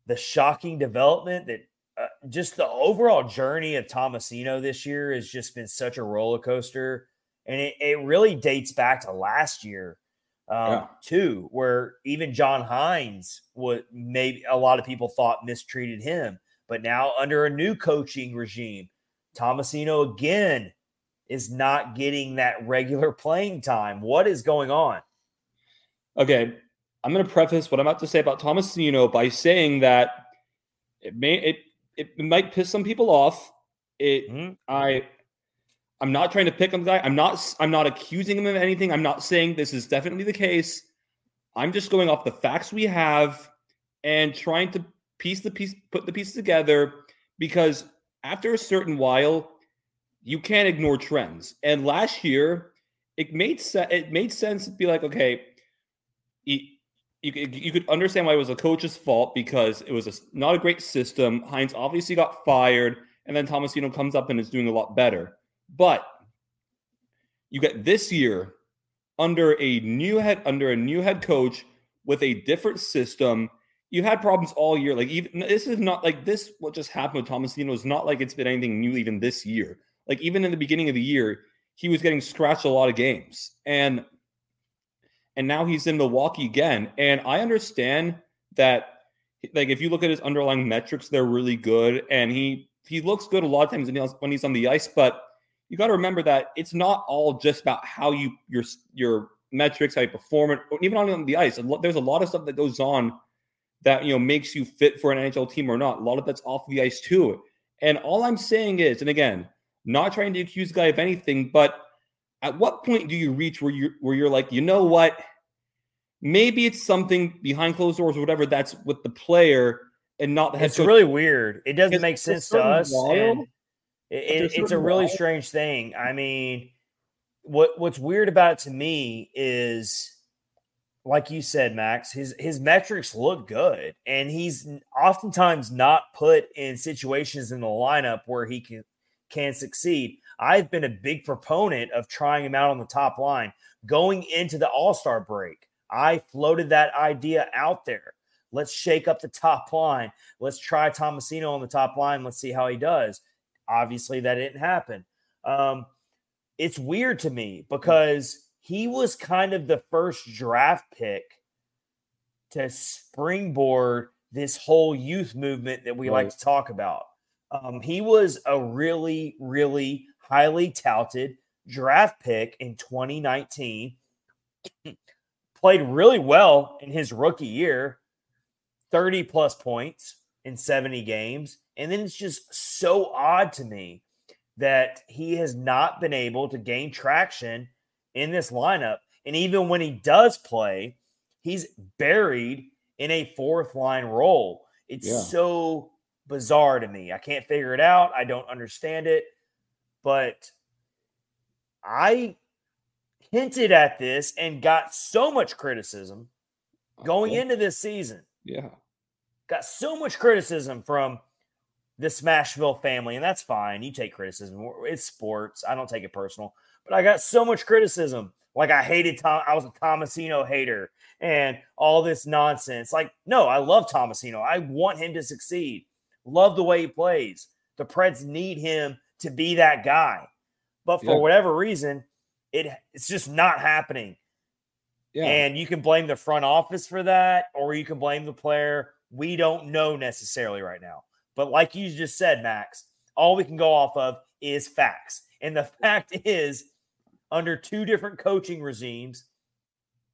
the shocking development that uh, just the overall journey of Tomasino this year has just been such a roller coaster, and it, it really dates back to last year um, yeah. too, where even John Hynes would maybe a lot of people thought mistreated him, but now under a new coaching regime, Tomasino again is not getting that regular playing time. What is going on? Okay, I'm going to preface what I'm about to say about Tomasino by saying that it may it it might piss some people off. It mm-hmm. I I'm not trying to pick on the guy. I'm not I'm not accusing him of anything. I'm not saying this is definitely the case. I'm just going off the facts we have and trying to piece the piece put the pieces together because after a certain while you can't ignore trends. And last year it made se- it made sense to be like okay, you, you could understand why it was a coach's fault because it was a, not a great system. Hynes obviously got fired, and then Tomasino comes up and is doing a lot better. But you get this year under a new head under a new head coach with a different system. You had problems all year. Like even this is not like this. What just happened with Tomasino is not like it's been anything new even this year. Like even in the beginning of the year, he was getting scratched a lot of games, and and now he's in Milwaukee again. And I understand that, like, if you look at his underlying metrics, they're really good, and he he looks good a lot of times when he's on the ice. But you got to remember that it's not all just about how you your your metrics, how you perform it, or even on the ice. There's a lot of stuff that goes on that you know makes you fit for an NHL team or not. A lot of that's off the ice too. And all I'm saying is, and again, not trying to accuse the guy of anything, but at what point do you reach where you where you're like, you know what? Maybe it's something behind closed doors or whatever that's with the player and not the head It's coach. really weird. It doesn't make sense to us. It, it, it's a really strange thing. I mean, what what's weird about it to me is like you said, Max, his his metrics look good, and he's oftentimes not put in situations in the lineup where he can can succeed. I've been a big proponent of trying him out on the top line going into the All Star break. I floated that idea out there. Let's shake up the top line. Let's try Tomasino on the top line. Let's see how he does. Obviously, that didn't happen. Um, it's weird to me because he was kind of the first draft pick to springboard this whole youth movement that we right. like to talk about. Um, he was a really, really highly touted draft pick in 2019. Played really well in his rookie year, 30 plus points in 70 games. And then it's just so odd to me that he has not been able to gain traction in this lineup. And even when he does play, he's buried in a fourth line role. It's yeah. so bizarre to me. I can't figure it out. I don't understand it. But I hinted at this and got so much criticism going into this season. Yeah. Got so much criticism from the Smashville family, and that's fine. You take criticism. It's sports. I don't take it personal. But I got so much criticism. Like I hated Tom. I was a Tomasino hater and all this nonsense. Like, no, I love Tomasino. I want him to succeed. Love the way he plays. The Preds need him to be that guy. But for yeah. whatever reason, it it's just not happening. Yeah. And you can blame the front office for that, or you can blame the player. We don't know necessarily right now. But like you just said, Max, all we can go off of is facts. And the fact is, under two different coaching regimes,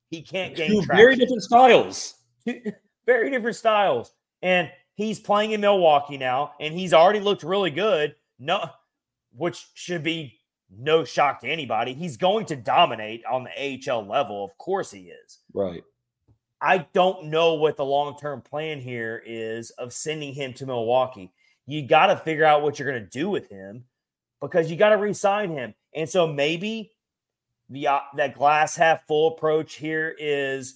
he can't gain two very different styles. very different styles. And he's playing in Milwaukee now, and he's already looked really good. No, which should be no shock to anybody. He's going to dominate on the AHL level. Of course he is. Right. I don't know what the long term plan here is of sending him to Milwaukee. You got to figure out what you're going to do with him. because you got to re-sign him. And so maybe the uh, that glass half full approach here is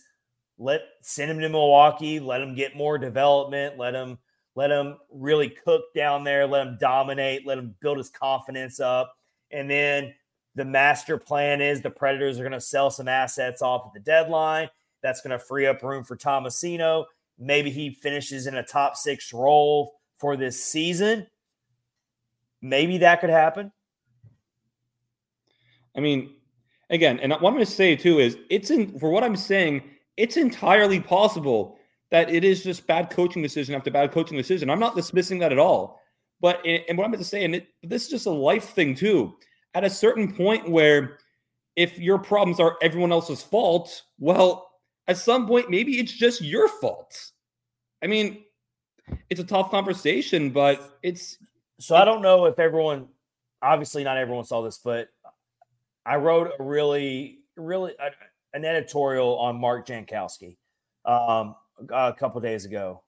let send him to Milwaukee, let him get more development, let him let him really cook down there, let him dominate, let him build his confidence up. And then the master plan is the Predators are going to sell some assets off at the deadline. That's going to free up room for Tomasino. Maybe he finishes in a top six role for this season. Maybe that could happen. I mean, again, and what I'm going to say too is it's in for what I'm saying, it's entirely possible that it is just bad coaching decision after bad coaching decision. I'm not dismissing that at all. But eh, and what I'm going to say, and it, this is just a life thing too. At a certain point where if your problems are everyone else's fault, well, at some point maybe it's just your fault. I mean, it's a tough conversation, but it's so I don't know if everyone obviously not everyone saw this, but I wrote a really, really an editorial on Mark Jankowski um, a couple days ago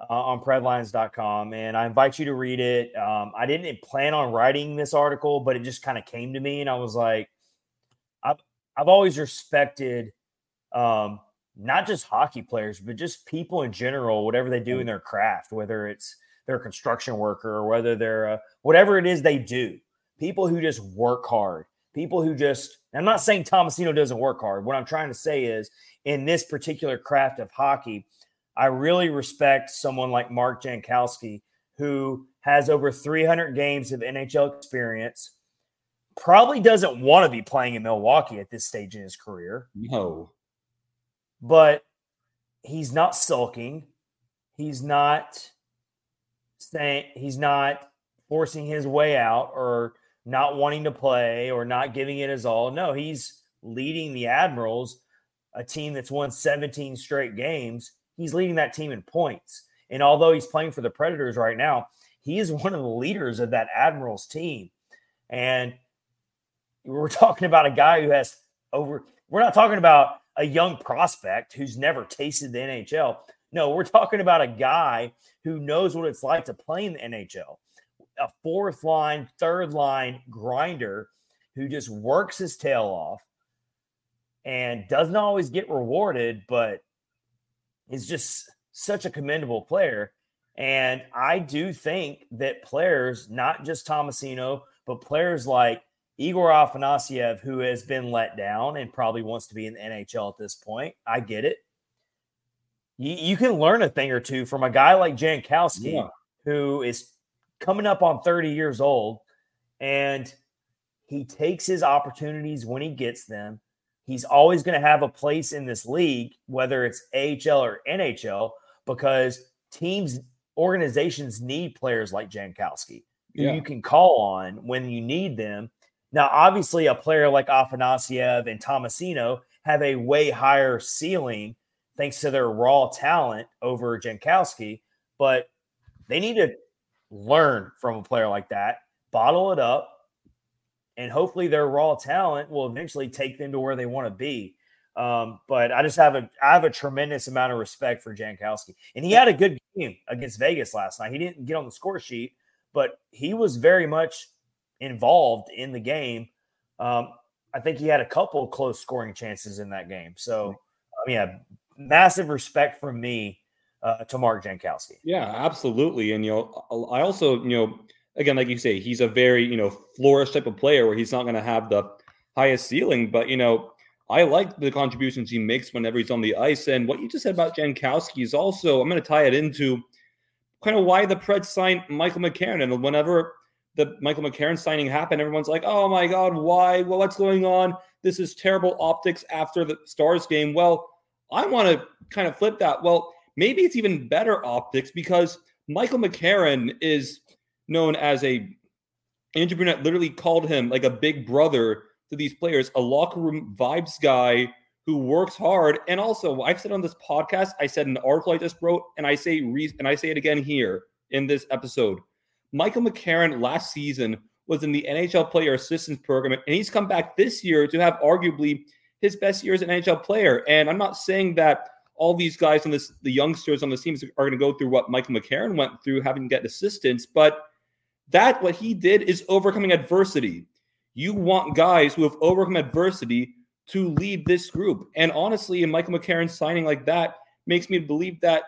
uh, on predlines.com and I invite you to read it. Um, I didn't plan on writing this article, but it just kind of came to me and I was like, I've, I've always respected um, not just hockey players, but just people in general, whatever they do in their craft, whether it's they're a construction worker or whether they're a, whatever it is they do, people who just work hard, people who just, I'm not saying Tomasino doesn't work hard. What I'm trying to say is in this particular craft of hockey, I really respect someone like Mark Jankowski, who has over 300 games of NHL experience, probably doesn't want to be playing in Milwaukee at this stage in his career. No. But he's not sulking. He's not saying he's not forcing his way out or not wanting to play or not giving it his all. No, he's leading the Admirals, a team that's won 17 straight games. He's leading that team in points. And although he's playing for the Predators right now, he is one of the leaders of that Admirals team. And we're talking about a guy who has over, we're not talking about a young prospect who's never tasted the NHL. No, we're talking about a guy who knows what it's like to play in the NHL a fourth line, third line grinder who just works his tail off and doesn't always get rewarded, but is just such a commendable player. And I do think that players, not just Tomasino, but players like Igor Afanasyev, who has been let down and probably wants to be in the NHL at this point. I get it. You, you can learn a thing or two from a guy like Jankowski, yeah. who is coming up on 30 years old and he takes his opportunities when he gets them. He's always going to have a place in this league, whether it's AHL or NHL, because teams, organizations need players like Jankowski who yeah. you can call on when you need them. Now, obviously, a player like Afanasyev and Tomasino have a way higher ceiling thanks to their raw talent over Jankowski, but they need to learn from a player like that, bottle it up, and hopefully their raw talent will eventually take them to where they want to be. Um, but I just have a I have a tremendous amount of respect for Jankowski, and he had a good game against Vegas last night. He didn't get on the score sheet, but he was very much involved in the game. Um, I think he had a couple close scoring chances in that game. So, I mean, yeah, massive respect from me uh, to Mark Jankowski. Yeah, absolutely. And you know, I also you know, again, like you say, he's a very you know flourish type of player where he's not going to have the highest ceiling, but you know. I like the contributions he makes whenever he's on the ice. And what you just said about Jankowski is also, I'm going to tie it into kind of why the Preds signed Michael McCarron. And whenever the Michael McCarron signing happened, everyone's like, oh my God, why? Well, what's going on? This is terrible optics after the Stars game. Well, I want to kind of flip that. Well, maybe it's even better optics because Michael McCarron is known as a Andrew Brunette literally called him like a big brother to these players, a locker room vibes guy who works hard. And also, I've said on this podcast, I said an article I just wrote, and I say re- and I say it again here in this episode. Michael McCarron last season was in the NHL Player Assistance Program, and he's come back this year to have arguably his best year as an NHL player. And I'm not saying that all these guys on this, the youngsters on the teams are going to go through what Michael McCarron went through, having to get assistance, but That what he did is overcoming adversity. You want guys who have overcome adversity to lead this group. And honestly, in Michael McCarron signing like that makes me believe that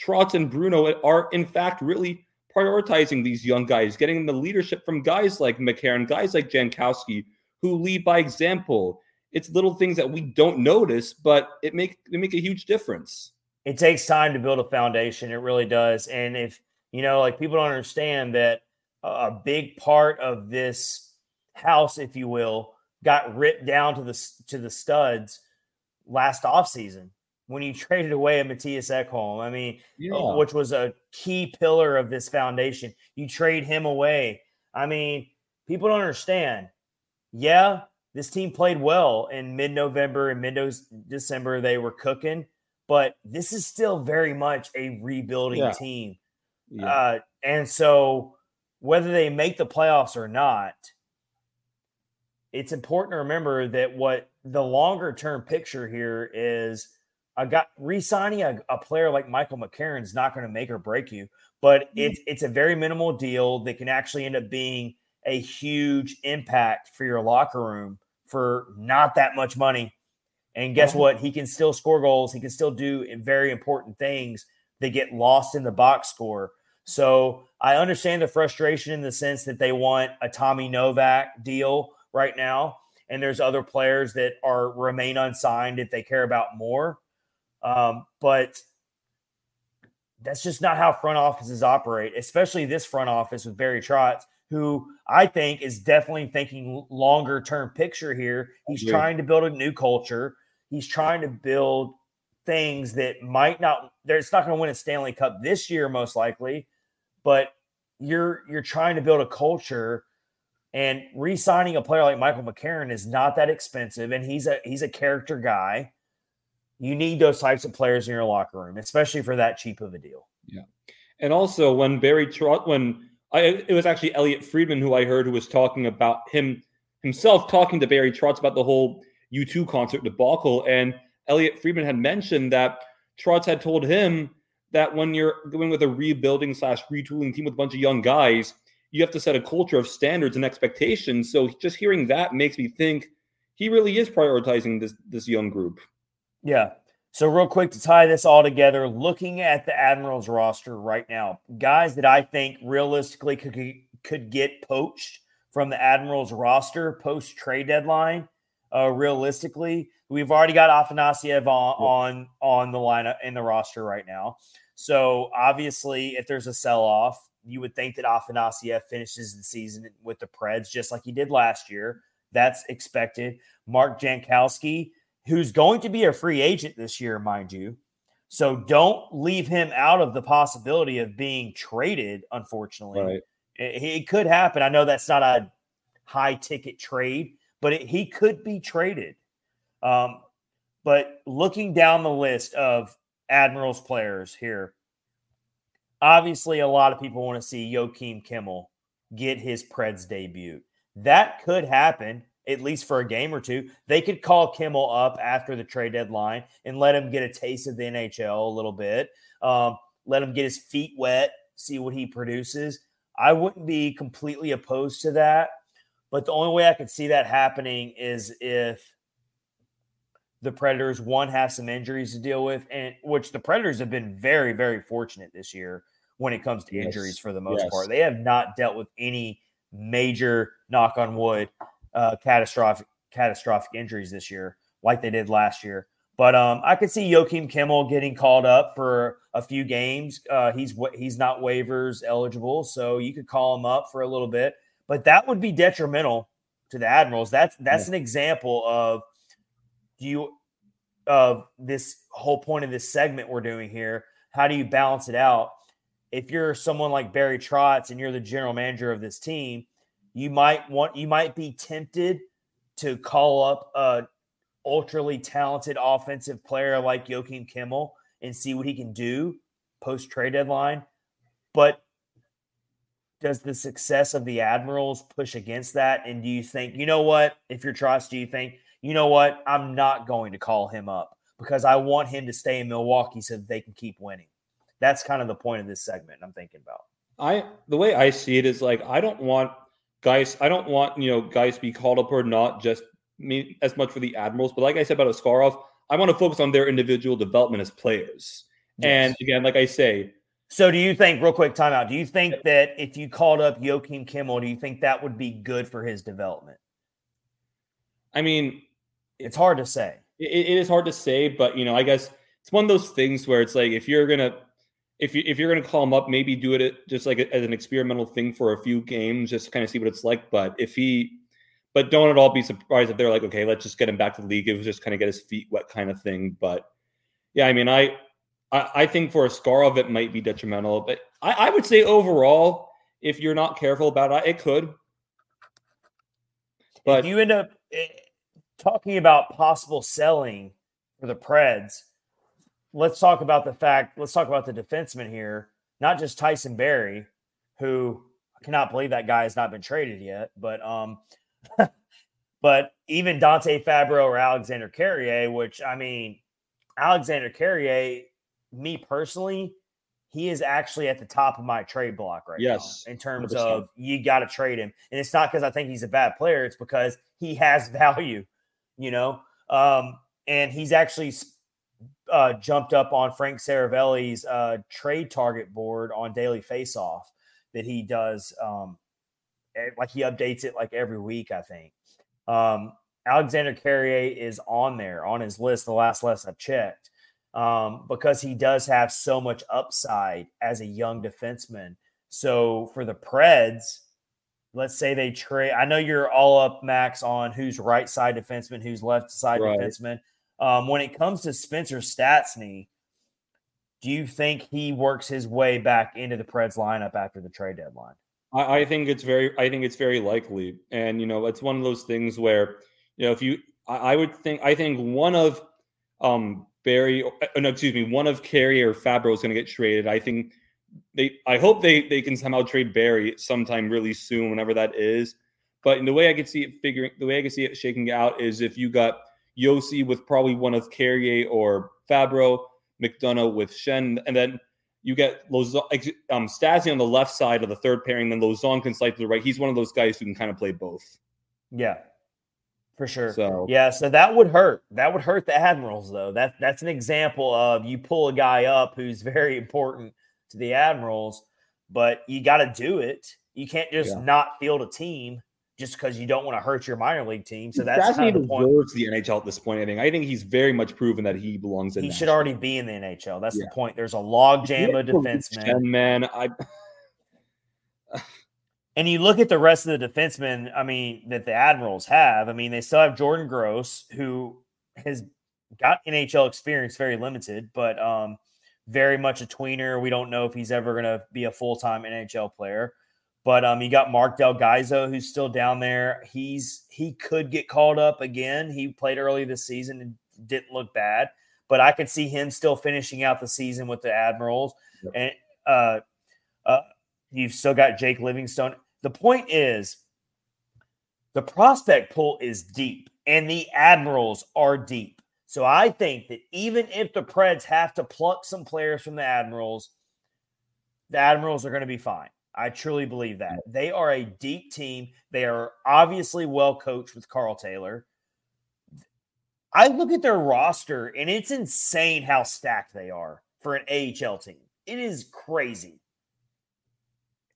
Trotz and Bruno are in fact really prioritizing these young guys, getting the leadership from guys like McCarron, guys like Jankowski, who lead by example. It's little things that we don't notice, but it make it make a huge difference. It takes time to build a foundation. It really does. And if you know, like people don't understand that a big part of this house, if you will, got ripped down to the to the studs last offseason when you traded away a Mattias Ekholm. I mean, yeah. which was a key pillar of this foundation. You trade him away. I mean, people don't understand. Yeah, this team played well in mid-November and mid-December. They were cooking, but this is still very much a rebuilding yeah. team. Yeah. Uh, and so whether they make the playoffs or not, it's important to remember that what the longer term picture here is I got re-signing a, a player like Michael McCarron is not going to make or break you, but mm-hmm. it's it's a very minimal deal that can actually end up being a huge impact for your locker room for not that much money. And guess mm-hmm. what? He can still score goals. He can still do very important things that get lost in the box score. So I understand the frustration in the sense that they want a Tommy Novak deal right now, and there's other players that are remain unsigned if they care about more. Um, but that's just not how front offices operate, especially this front office with Barry Trotz, who I think is definitely thinking longer term picture here. He's yeah. trying to build a new culture. He's trying to build things that might not. It's not going to win a Stanley Cup this year, most likely, but you're you're trying to build a culture and re-signing a player like Michael McCarron is not that expensive, and he's a he's a character guy. You need those types of players in your locker room, especially for that cheap of a deal. Yeah, and also when Barry Trot, when I it was actually Elliotte Friedman who I heard who was talking about him himself talking to Barry Trotz about the whole U2 concert debacle, and Elliotte Friedman had mentioned that Trotz had told him that when you're going with a rebuilding slash retooling team with a bunch of young guys, you have to set a culture of standards and expectations. So just hearing that makes me think he really is prioritizing this this young group. Yeah. So real quick to tie this all together, looking at the Admirals roster right now, guys that I think realistically could could get poached from the Admirals roster post trade deadline. Uh, realistically, we've already got Afanasyev on, on on the lineup in the roster right now. So obviously, if there's a sell off, you would think that Afanasyev finishes the season with the Preds just like he did last year. That's expected. Mark Jankowski, who's going to be a free agent this year, mind you. So don't leave him out of the possibility of being traded, unfortunately. Right. It, it could happen. I know that's not a high ticket trade, but it, he could be traded. Um, but looking down the list of Admirals players here, obviously a lot of people want to see Joakim Kemell get his Preds debut. That could happen at least for a game or two. They could call Kemell up after the trade deadline and let him get a taste of the NHL a little bit. Um, let him get his feet wet, see what he produces. I wouldn't be completely opposed to that. But the only way I could see that happening is if the Predators one have some injuries to deal with, and which the Predators have been very, very fortunate this year when it comes to yes. injuries for the most yes. part. They have not dealt with any major knock on wood uh, catastrophic catastrophic injuries this year like they did last year. But um, I could see Joakim Kemell getting called up for a few games. Uh, he's he's not waivers eligible, so you could call him up for a little bit. But that would be detrimental to the Admirals. That's that's yeah. an example of do you of this whole point of this segment we're doing here. How do you balance it out? If you're someone like Barry Trotz and you're the general manager of this team, you might want you might be tempted to call up a ultraly talented offensive player like Joakim Kemell and see what he can do post trade deadline. But does the success of the Admirals push against that? And do you think, you know what, if you're Trotz, do you think you know what? I'm not going to call him up because I want him to stay in Milwaukee so that they can keep winning. That's kind of the point of this segment I'm thinking about. I the way I see it is like I don't want guys. I don't want you know guys to be called up or not just me as much for the Admirals, but like I said about Askarov, I want to focus on their individual development as players. Yes. And again, like I say, so do you think, real quick, timeout? Do you think that if you called up Joakim Kemell, do you think that would be good for his development? I mean, it's hard to say. it, it is hard to say, but you know, I guess it's one of those things where it's like if you're gonna if you if you're gonna call him up, maybe do it just like as an experimental thing for a few games, just to kind of see what it's like. But if he, but don't at all be surprised if they're like, okay, let's just get him back to the league. It was just kind of get his feet wet kind of thing. But yeah, I mean, I I, I think for Askarov it might be detrimental, but I, I would say overall, if you're not careful about it, it could. But if you end up eh, talking about possible selling for the Preds let's talk about the fact, let's talk about the defenseman here, not just Tyson Barrie, who I cannot believe that guy has not been traded yet, but um but even Dante Fabbro or Alexandre Carrier, which I mean, Alexandre Carrier, me personally, he is actually at the top of my trade block right yes, now in terms 100%. of you got to trade him. And it's not because I think he's a bad player, it's because he has value, you know. Um, and he's actually uh, jumped up on Frank Seravalli's uh, trade target board on Daily Faceoff that he does. Um, like he updates it like every week, I think. Um, Alexandre Carrier is on there on his list. The last list I've checked, um, because he does have so much upside as a young defenseman. So for the Preds, let's say they trade. I know you're all up, Max, on who's right side defenseman, who's left side right. defenseman. Um, when it comes to Spencer Stastny, do you think he works his way back into the Preds lineup after the trade deadline? I, I think it's very, I think it's very likely, and you know, it's one of those things where you know, if you, I, I would think, I think one of um Barrie, uh, no, excuse me, one of Carrier or Fabbro is going to get traded. I think they, I hope they they can somehow trade Barrie sometime really soon, whenever that is. But in the way I could see it figuring, the way I could see it shaking out is if you got Josi with probably one of Carrier or Fabbro, McDonagh with Schenn, and then you get Lauzon, um, Stastny on the left side of the third pairing, then Lauzon can slide to the right. He's one of those guys who can kind of play both. Yeah, for sure. So yeah, so that would hurt. That would hurt the Admirals, though. That that's an example of you pull a guy up who's very important to the Admirals, but you got to do it. You can't just yeah. not field a team just because you don't want to hurt your minor league team. So that's kind of the point. deserves the NHL at this point. I think. I think he's very much proven that he belongs in. He should already be in the NHL. That's yeah. the point. There's a log jam of defensemen. Man, I. and you look at the rest of the defensemen. I mean, that the Admirals have. I mean, they still have Jordan Gross, who has got NHL experience, very limited, but um, very much a tweener. We don't know if he's ever going to be a full time NHL player. But um, you got Marc Del Gaizo, who's still down there. He's he could get called up again. He played early this season and didn't look bad. But I could see him still finishing out the season with the Admirals. Yep. And uh, uh, you've still got Jake Livingstone. The point is, the prospect pool is deep, and the Admirals are deep. So I think that even if the Preds have to pluck some players from the Admirals, the Admirals are going to be fine. I truly believe that. They are a deep team. They are obviously well coached with Karl Taylor. I look at their roster and it's insane how stacked they are for an AHL team. It is crazy.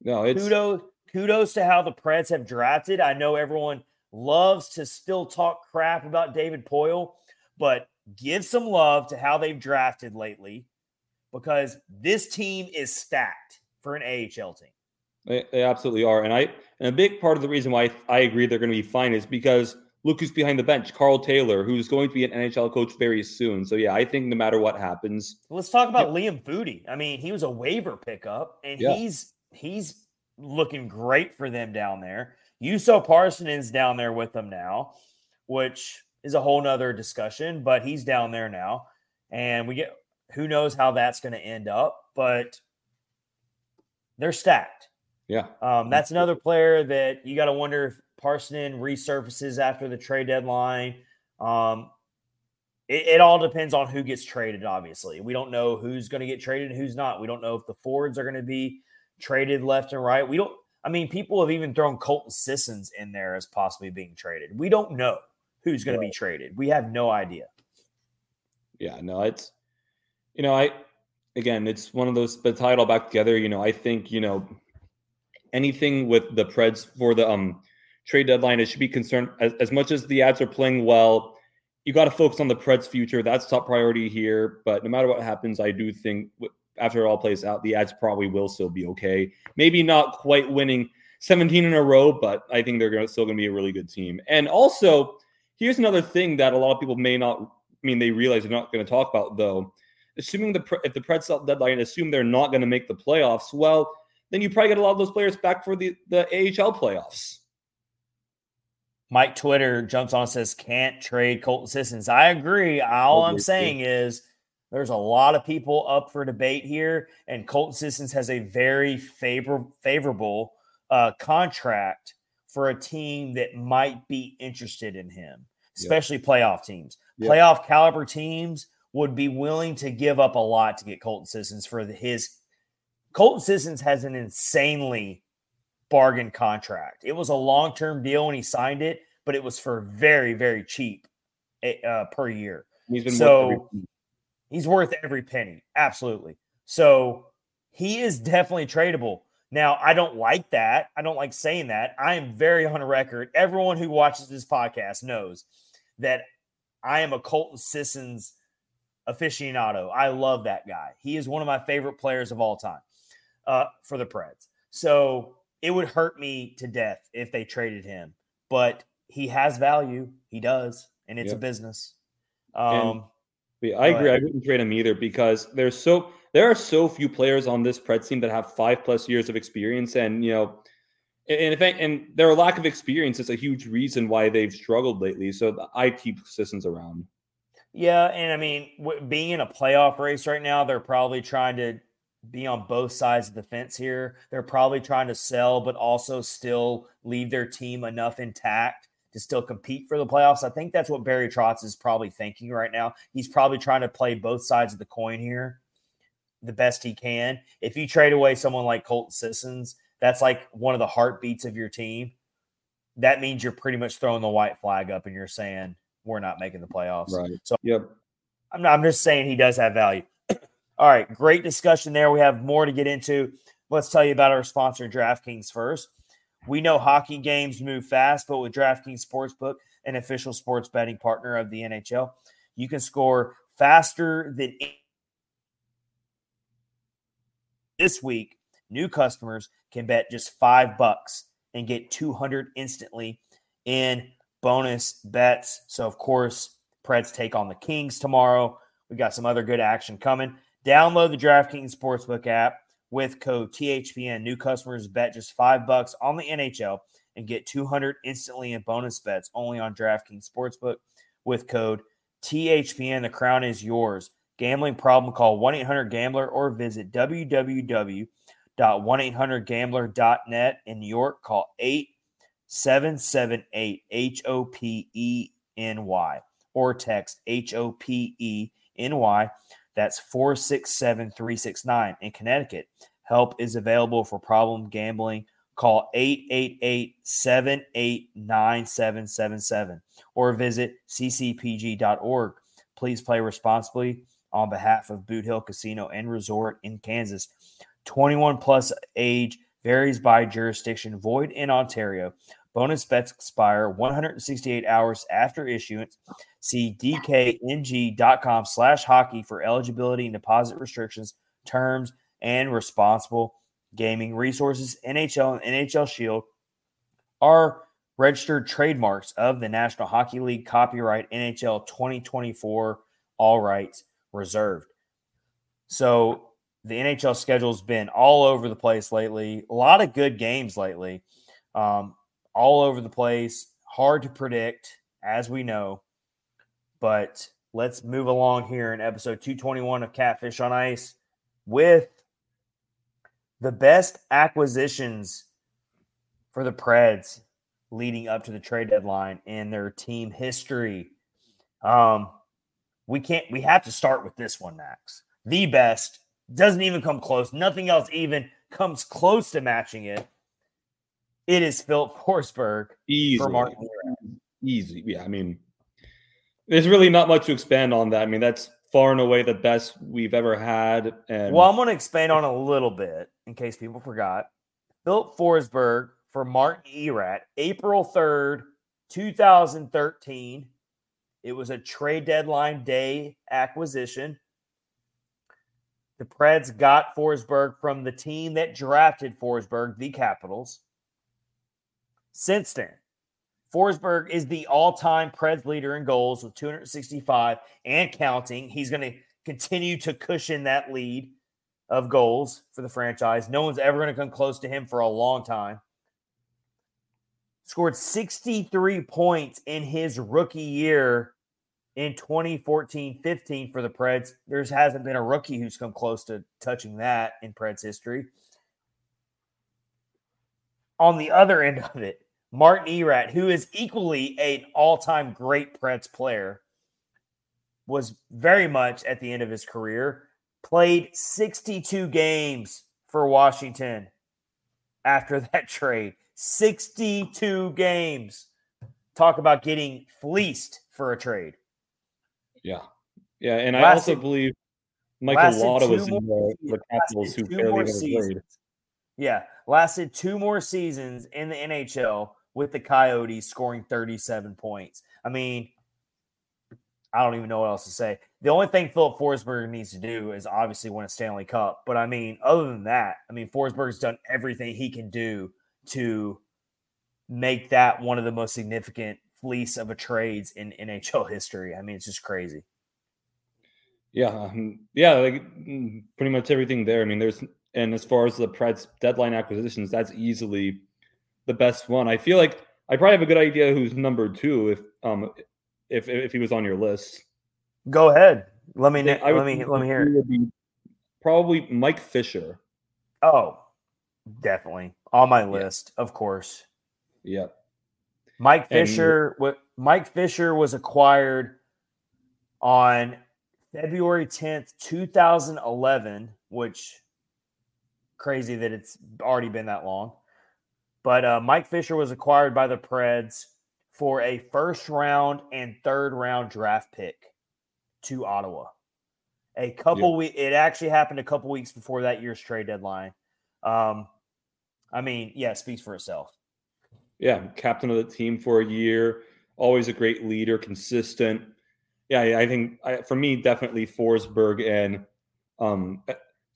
No, it's kudos, kudos to how the Preds have drafted. I know everyone loves to still talk crap about David Poile, but give some love to how they've drafted lately because this team is stacked for an AHL team. They, they absolutely are, and I and a big part of the reason why I, I agree they're going to be fine is because look who's behind the bench, Karl Taylor, who's going to be an NHL coach very soon. So yeah, I think no matter what happens, let's talk about yeah. Liam Foudy. I mean, he was a waiver pickup, and yeah. he's he's looking great for them down there. Juuso Parssinen is down there with them now, which is a whole nother discussion, but he's down there now. And we get who knows how that's going to end up, but they're stacked. Yeah. Um, that's another player that you got to wonder if Parssinen resurfaces after the trade deadline. Um, it, it, all depends on who gets traded, obviously. We don't know who's going to get traded and who's not. We don't know if the Fords are going to be traded left and right. We don't. I mean, people have even thrown Colton Sissons in there as possibly being traded. We don't know who's going to be traded. We have no idea. Yeah, no, it's you know, I again, it's one of those. But tie it all back together. You know, I think you know anything with the Preds for the um trade deadline, it should be concerned as, as much as the ads are playing well. You got to focus on the Preds' future. That's top priority here. But no matter what happens, I do think after it all plays out, the ads probably will still be okay. Maybe not quite winning 17 in a row, but I think they're still going to be a really good team. And also, here's another thing that a lot of people may not I mean they realize they're not going to talk about though. Assuming the if the Preds deadline assume they're not going to make the playoffs, well, then you probably get a lot of those players back for the the AHL playoffs. Mike Twitter jumps on and says can't trade Colton Sissons. I agree. All I'm saying is there's a lot of people up for debate here, and Colton Sissons has a very favor- favorable uh, contract for a team that might be interested in him, especially yep. playoff teams. Yep. Playoff caliber teams would be willing to give up a lot to get Colton Sissons for his. Colton Sissons has an insanely bargain contract. It was a long term deal when he signed it, but it was for very, very cheap eh, uh, per year. He's been so He's worth every penny. Absolutely. So he is definitely tradable. Now, I don't like that. I don't like saying that. I am very on record. Everyone who watches this podcast knows that I am a Colton Sissons aficionado. I love that guy. He is one of my favorite players of all time uh, for the Preds. So it would hurt me to death if they traded him, but he has value. He does, and it's yep. a business. Um, I agree. I wouldn't trade him either because there's so there are so few players on this Preds team that have five plus years of experience, and you know, and if and their lack of experience is a huge reason why they've struggled lately. So I keep Sissons around. Yeah, and I mean, w- being in a playoff race right now, they're probably trying to be on both sides of the fence here. They're probably trying to sell, but also still leave their team enough intact to still compete for the playoffs. I think that's what Barry Trotz is probably thinking right now. He's probably trying to play both sides of the coin here the best he can. If you trade away someone like Colton Sissons, that's like one of the heartbeats of your team. That means you're pretty much throwing the white flag up and you're saying we're not making the playoffs. Right. So yep. I'm not, I'm just saying he does have value. All right, great discussion there. We have more to get into. Let's tell you about our sponsor, DraftKings first. We know hockey games move fast, but with DraftKings Sportsbook, an official sports betting partner of the NHL, you can score faster than this week. New customers can bet just five bucks and get 200 instantly in bonus bets. So, of course, Preds take on the Kings tomorrow. We got some other good action coming. Download the DraftKings Sportsbook app with code THPN. New customers bet just five bucks on the NHL and get 200 instantly in bonus bets only on DraftKings Sportsbook with code THPN. The crown is yours. Gambling problem, call 1 800 Gambler or visit www.1800Gambler.net. In New York, call 8778 H O P E N Y or text H O P E N Y that's 467 369. In Connecticut, help is available for problem gambling. Call 888 789 7777 or visit ccpg.org. Please play responsibly on behalf of Boot Hill Casino and Resort in Kansas. 21 plus age varies by jurisdiction, void in Ontario. Bonus bets expire 168 hours after issuance. See dkng.com slash hockey for eligibility and deposit restrictions, terms, and responsible gaming resources. NHL and NHL Shield are registered trademarks of the National Hockey League copyright NHL 2024, all rights reserved. So the NHL schedule's been all over the place lately. A lot of good games lately. Um, all over the place, hard to predict, as we know. But let's move along here in episode 221 of Catfish on Ice with the best acquisitions for the Preds leading up to the trade deadline in their team history. Um, we can't, we have to start with this one, Max. The best doesn't even come close. Nothing else even comes close to matching it, it is Filip Forsberg Easy. for Martin. Erat. Easy. Yeah. I mean, there's really not much to expand on that. I mean, that's far and away the best we've ever had. And Well, I'm going to expand on a little bit in case people forgot. Filip Forsberg for Martin Erat, April 3rd, 2013. It was a trade deadline day acquisition. The Preds got Forsberg from the team that drafted Forsberg, the Capitals. Since then, Forsberg is the all-time Preds leader in goals with 265 and counting. He's going to continue to cushion that lead of goals for the franchise. No one's ever going to come close to him for a long time. Scored 63 points in his rookie year in 2014-15 for the Preds. There hasn't been a rookie who's come close to touching that in Preds history. On the other end of it, Martin Erat, who is equally an all-time great Preds player, was very much at the end of his career. Played 62 games for Washington after that trade. 62 games. Talk about getting fleeced for a trade. yeah. Yeah. And I also believe Michael lasted Latta was in the, the. Capitals who Lasted barely ever played. Yeah, lasted two more seasons in the NHL with the Coyotes scoring 37 points. I mean, I don't even know what else to say. The only thing Filip Forsberg needs to do is obviously win a Stanley Cup. But I mean, other than that, I mean, Forsberg's done everything he can do to make that one of the most significant fleece of a trades in NHL history. I mean, it's just crazy. Yeah, um, yeah, like mm, pretty much everything there. I mean, there's and as far as the Preds deadline acquisitions, that's easily the best one. I feel like I probably have a good idea who's number two if um if if he was on your list. Go ahead. Let me Yeah, I let me let me hear it. Probably Mike Fisher. Oh, definitely on my list, of course. Yeah, Mike Fisher. What Mike Fisher was acquired on February tenth, two thousand eleven. Which crazy that it's already been that long. But uh, Mike Fisher was acquired by the Preds for a first round and third round draft pick to Ottawa. A couple we it actually happened a couple weeks before that year's trade deadline. Um, I mean, yeah, it speaks for itself. yeah, captain of the team for a year. Always a great leader, consistent. Yeah, I I think I, for me, definitely Forsberg and um,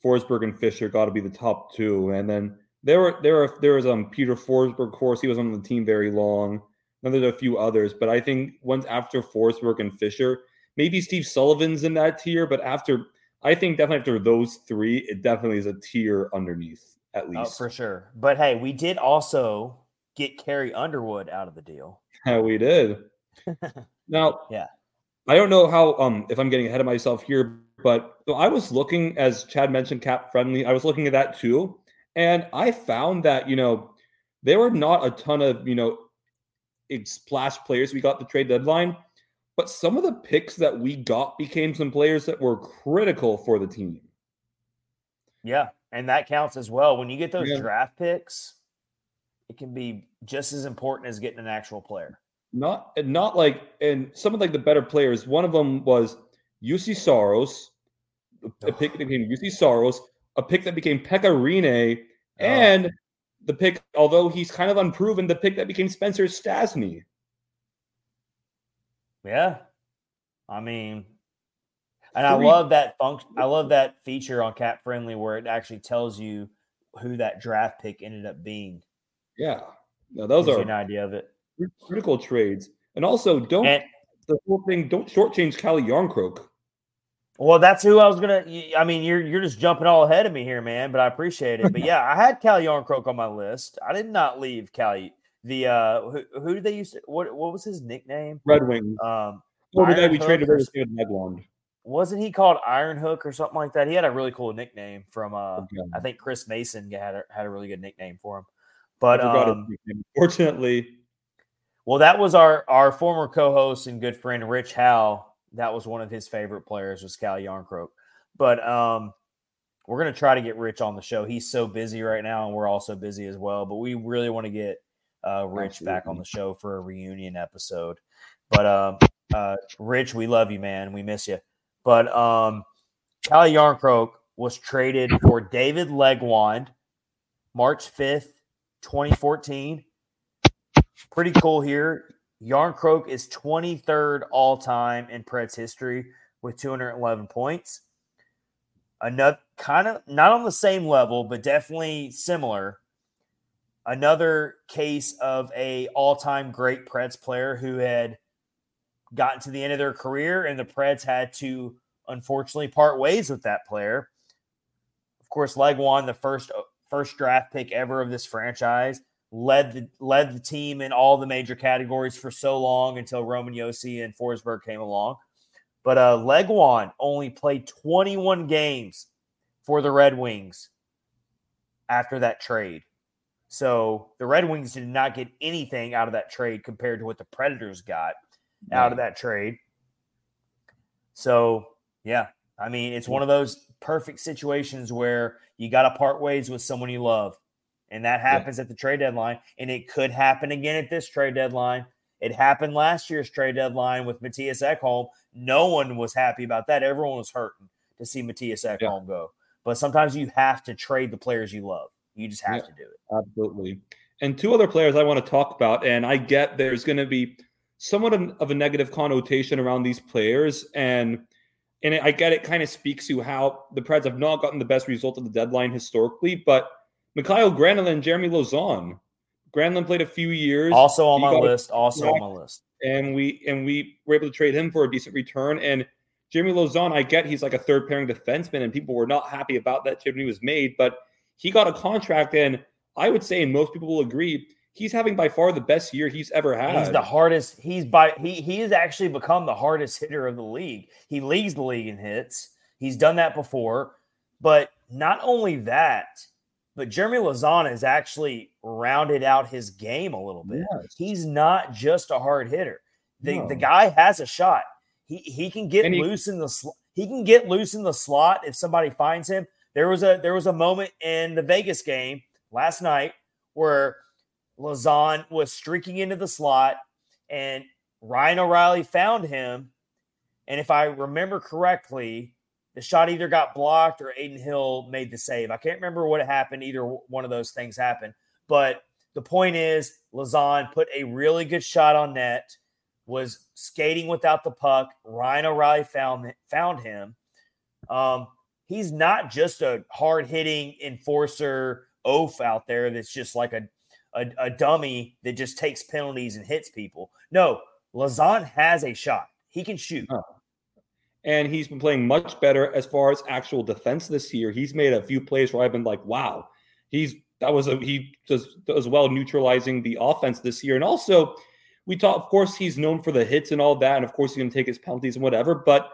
Forsberg and Fisher got to be the top two. And then there were there were there was um Peter Forsberg, of course, he was on the team very long. Then there's a few others, but I think once after Forsberg and Fisher, maybe Steve Sullivan's in that tier. But after, I think definitely after those three, it definitely is a tier underneath at Oh, least. for sure. But hey, we did also get Carrie Underwood out of the deal. Yeah, we did. now, Yeah. I don't know how um if I'm getting ahead of myself here, but so I was looking as Chad mentioned cap friendly. I was looking at that too, and I found that you know there were not a ton of you know splash players we got the trade deadline, but some of the picks that we got became some players that were critical for the team. Yeah, and that counts as well. When you get those Yeah. draft picks, it can be just as important as getting an actual player. Not not like and some of like the better players. One of them was Juuse Saros, a pick that became Juuse Saros, a pick that became Pekka Rinne, oh. and the pick, although he's kind of unproven, the pick that became Spencer Stastney. Yeah. I mean, and I love that function. I love that feature on Cat Friendly where it actually tells you who that draft pick ended up being. Yeah, no, those Gives are an idea of it. critical trades. And also, don't And the whole thing. Don't shortchange Calle Jarnkrok. Well, that's who I was gonna. I mean, you're you're just jumping all ahead of me here, man. But I appreciate it. But yeah, I had Cal Jarnkrok on my list. I did not leave Calle. The uh, who, who did they use? To, what what was his nickname? Red Wing. Um, guy Iron we traded or away s- was David Legwand. wasn't he called Iron Hook or something like that? He had a really cool nickname from. Uh, Okay. I think Chris Mason had a, had a really good nickname for him. But um. Fortunately, well, that was our our former co-host and good friend Rich Howe. That was one of his favorite players was Cal Jarnkrok. But um, we're going to try to get Rich on the show. He's so busy right now, and we're also busy as well. But we really want to get uh, Rich Absolutely. back on the show for a reunion episode. But uh, uh, Rich, we love you, man. We miss you. But um, Calle Jarnkrok was traded for David Legwand March 5th, 2014. Pretty cool here. Jarnkrok is 23rd all time in Preds history with 211 points. Another kind of not on the same level, but definitely similar. Another case of a all-time great Preds player who had gotten to the end of their career, and the Preds had to unfortunately part ways with that player. Of course, Legwand, the first uh, first draft pick ever of this franchise, led the led the team in all the major categories for so long until Roman Josi and Forsberg came along. But uh, Legwand only played 21 games for the Red Wings after that trade. So the Red Wings did not get anything out of that trade compared to what the Predators got out of that trade. So, yeah, I mean, it's one of those perfect situations where you got to part ways with someone you love. And that happens yeah. at the trade deadline. And it could happen again at this trade deadline. It happened last year's trade deadline with Mattias Ekholm. No one was happy about that. Everyone was hurting to see Mattias Ekholm yeah. go. But sometimes you have to trade the players you love. You just have yeah, to do it. Absolutely. And two other players I want to talk about. And I get there's going to be somewhat of a negative connotation around these players. And and I get it kind of speaks to how the Preds have not gotten the best result of the deadline historically. But Mikael Granlund and Jeremy Lauzon. Granlund played a few years. Also on my list. Also on my list. And we and we were able to trade him for a decent return. And Jeremy Lauzon, I get he's like a third pairing defenseman, and people were not happy about that trade when he was made, but he got a contract, and I would say, and most people will agree, he's having by far the best year he's ever had. He's the hardest. He's by he he has actually become the hardest hitter of the league. He leads the league in hits. He's done that before, but not only that, but Jeremy Lauzon has actually rounded out his game a little bit. Yes. He's not just a hard hitter. The, no. the guy has a shot. He he can get he, loose in the sl- he can get loose in the slot if somebody finds him. There was a there was a moment in the Vegas game last night where Lauzon was streaking into the slot and Ryan O'Reilly found him. And if I remember correctly, the shot either got blocked or Adin Hill made the save. I can't remember what happened. Either one of those things happened. But the point is, Lauzon put a really good shot on net, was skating without the puck. Ryan O'Reilly found found him. Um, he's not just a hard hitting enforcer oaf out there that's just like a, a, a dummy that just takes penalties and hits people. No, Lauzon has a shot. He can shoot. Oh and he's been playing much better as far as actual defense this year. He's made a few plays where I've been like, wow, he's that was a he does as well neutralizing the offense this year. And also, we talk, of course, he's known for the hits and all that, and of course, he's gonna take his penalties and whatever, but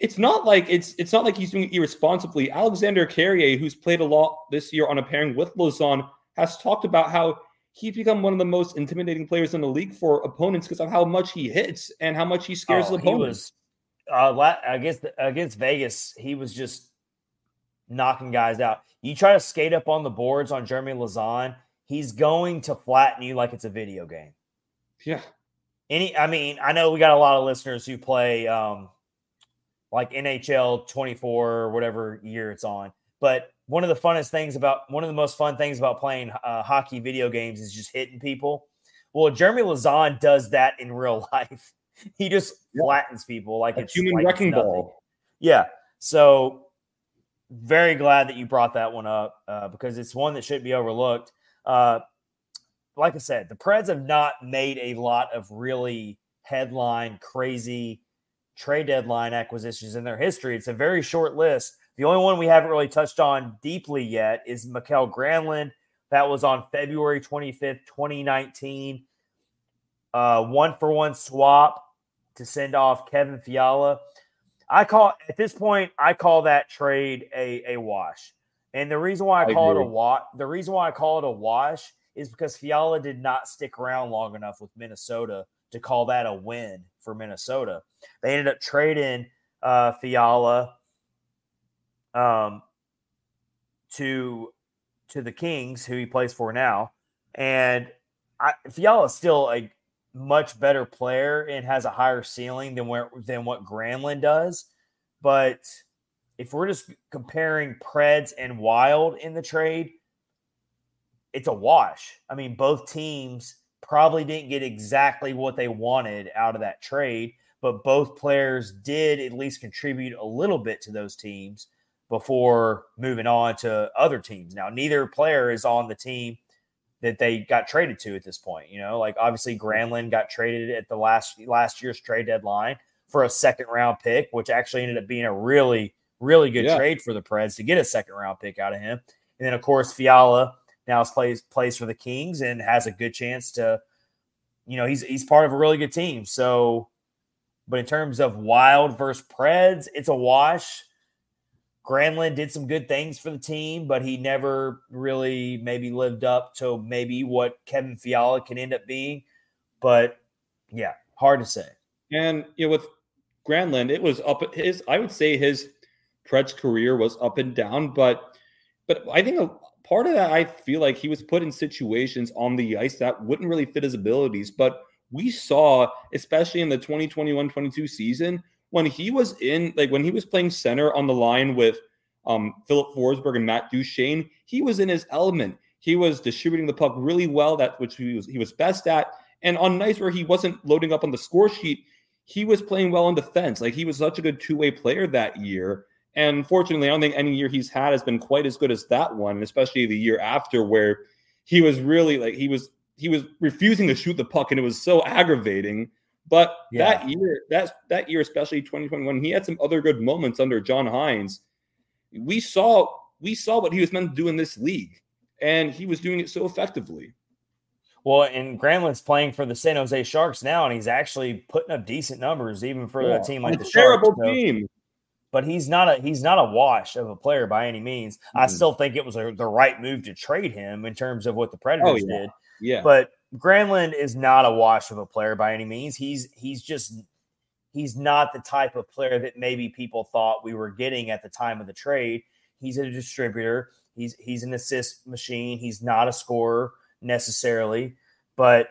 it's not like it's it's not like he's doing it irresponsibly. Alexandre Carrier, who's played a lot this year on a pairing with Lauzon, has talked about how he's become one of the most intimidating players in the league for opponents because of how much he hits and how much he scares oh, the opponents uh, against against Vegas, he was just knocking guys out. You try to skate up on the boards on Jeremy Lauzon, he's going to flatten you like it's a video game. Yeah. Any, I mean, I know we got a lot of listeners who play um, like NHL 24 or whatever year it's on, but one of the funnest things about one of the most fun things about playing uh, hockey video games is just hitting people. Well, Jeremy Lauzon does that in real life he just flattens people like a it's human like wrecking ball. Yeah. So very glad that you brought that one up uh, because it's one that should be overlooked. Uh, like I said, the Preds have not made a lot of really headline crazy trade deadline acquisitions in their history. It's a very short list. The only one we haven't really touched on deeply yet is Mikael Granlund. That was on February 25th, 2019. Uh, one for one swap to send off Kevin Fiala. I call at this point, I call that trade a, a wash. And the reason why I, call it a wash, the reason why I call it a wash is because Fiala did not stick around long enough with Minnesota to call that a win for Minnesota. They ended up trading uh, Fiala um, to to the Kings, who he plays for now, and I, Fiala is still a much better player and has a higher ceiling than where than what Granlund does. But if we're just comparing Preds and Wild in the trade, it's a wash. I mean, both teams probably didn't get exactly what they wanted out of that trade, but both players did at least contribute a little bit to those teams before moving on to other teams. Now, neither player is on the team that they got traded to at this point. You know, like obviously Granlund got traded at the last last year's trade deadline for a second round pick, which actually ended up being a really really good yeah. trade for the Preds to get a second round pick out of him. And then of course Fiala now plays plays for the Kings and has a good chance to, you know, he's he's part of a really good team. So, but in terms of Wild versus Preds, it's a wash. Granlund did some good things for the team, but he never really maybe lived up to maybe what Kevin Fiala can end up being. But yeah, hard to say. And you know, with Granlund, it was up his. I would say his Preds career was up and down, but but I think a part of that I feel like he was put in situations on the ice that wouldn't really fit his abilities. But we saw, especially in the 2021-22 season, when he was in like when he was playing center on the line with um, Filip Forsberg and Matt Duchene, he was in his element. He was distributing the puck really well, that which he was he was best at. And on nights where he wasn't loading up on the score sheet, he was playing well in defense. Like he was such a good two-way player that year. And fortunately, I don't think any year he's had has been quite as good as that one, especially the year after where he was really like he was he was refusing to shoot the puck and it was so aggravating but yeah. that year, that's that year, especially 2021, he had some other good moments under John Hynes. We saw we saw what he was meant to do in this league, and he was doing it so effectively. Well, and Granlund's playing for the San Jose Sharks now, and he's actually putting up decent numbers, even for yeah. a team like the terrible Sharks. team. So, but he's not a he's not a wash of a player by any means. Mm-hmm. I still think it was a, the right move to trade him in terms of what the Predators oh, yeah. did. Yeah. But Granlund is not a wash of a player by any means. He's he's just he's not the type of player that maybe people thought we were getting at the time of the trade. He's a distributor. He's he's an assist machine. He's not a scorer necessarily. But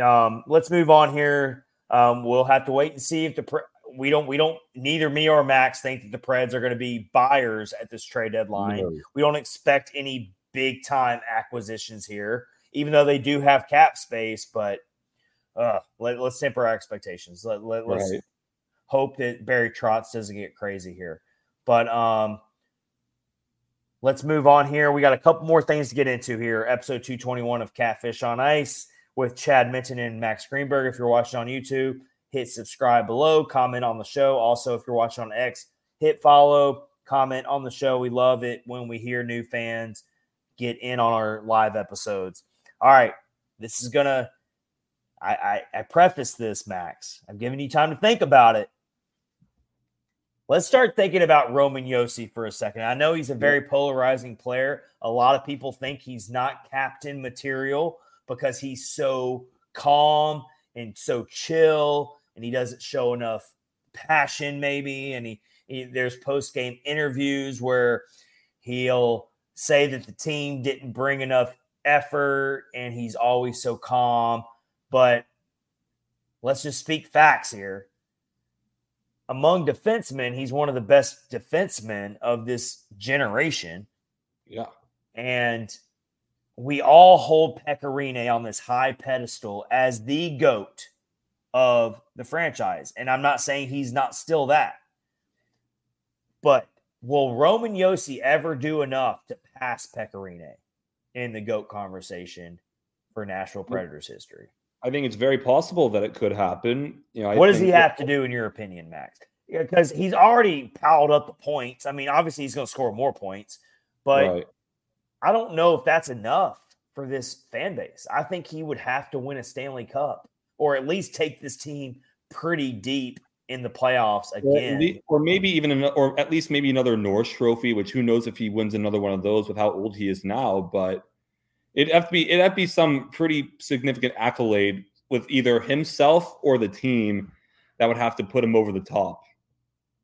um, let's move on here. Um, we'll have to wait and see if the we don't we don't neither me or Max think that the Preds are going to be buyers at this trade deadline. No. We don't expect any big time acquisitions here even though they do have cap space, but uh, let, us temper our expectations. Let, let, us right. hope that Barry Trotz doesn't get crazy here. But um, let's move on here. We got a couple more things to get into here. Episode 221 of Catfish on Ice with Chad Minton and Max Greenberg. If you're watching on YouTube, hit subscribe below, comment on the show. Also, if you're watching on X, hit follow, comment on the show. We love it when we hear new fans get in on our live episodes all right, this is gonna. I, I, I preface this, Max. I'm giving you time to think about it. Let's start thinking about Roman Josi for a second. I know he's a very polarizing player. A lot of people think he's not captain material because he's so calm and so chill and he doesn't show enough passion maybe and he, he there's post game interviews where he'll say that the team didn't bring enough effort and he's always so calm. But let's just speak facts here. Among defensemen, he's one of the best defensemen of this generation. Yeah. And we all hold Pekka Rinne on this high pedestal as the GOAT of the franchise. And I'm not saying he's not still that. But will Roman Josi ever do enough to pass Pekka Rinne? In the GOAT conversation for Nashville Predators history. I think it's very possible that it could happen. You know, I what does he have to do, in your opinion, Max? Because he's already piled up the points. I mean, obviously he's going to score more points, but right. I don't know if that's enough for this fan base. I think he would have to win a Stanley Cup or at least take this team pretty deep in the playoffs again, or maybe even, or at least maybe another Norris Trophy. Which who knows if he wins another one of those with how old he is now. But it'd have to be it'd have to be some pretty significant accolade with either himself or the team that would have to put him over the top.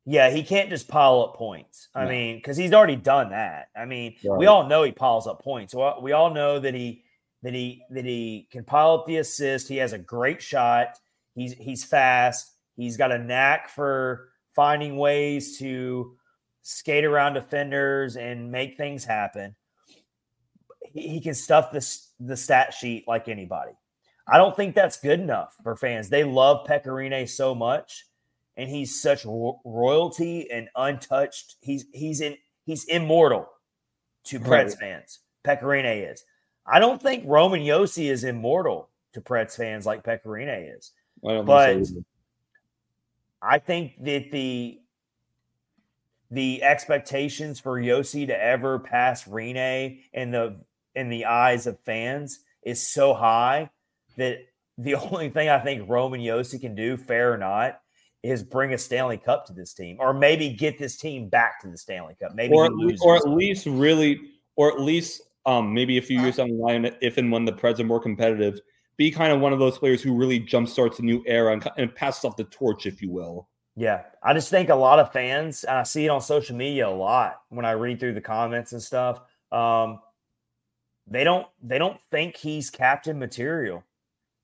Yeah, he can't just pile up points. I No. mean, because he's already done that. I mean, we all know he piles up points. We all know that he that he that he can pile up the assist. He has a great shot. He's he's fast. He's got a knack for finding ways to skate around defenders and make things happen. He, he can stuff the the stat sheet like anybody. I don't think that's good enough for fans. They love Pekka Rinne so much, and he's such ro- royalty and untouched. He's he's in he's immortal to Preds Right. fans. Pekka Rinne is. I don't think Roman Josi is immortal to Preds fans like Pekka Rinne is. I don't But- so. I think that the the expectations for Josi to ever pass Rinne in the in the eyes of fans is so high that the only thing I think Roman Josi can do, fair or not, is bring a Stanley Cup to this team, or maybe get this team back to the Stanley Cup. Maybe or at, or at least really, or at least um, maybe a few years down the line, if and when the Preds are more competitive, be kind of one of those players who really jumpstarts a new era and, and passes off the torch, if you will. Yeah, I just think a lot of fans, I see it on social media a lot when I read through the comments and stuff. Um, they don't they don't think he's captain material.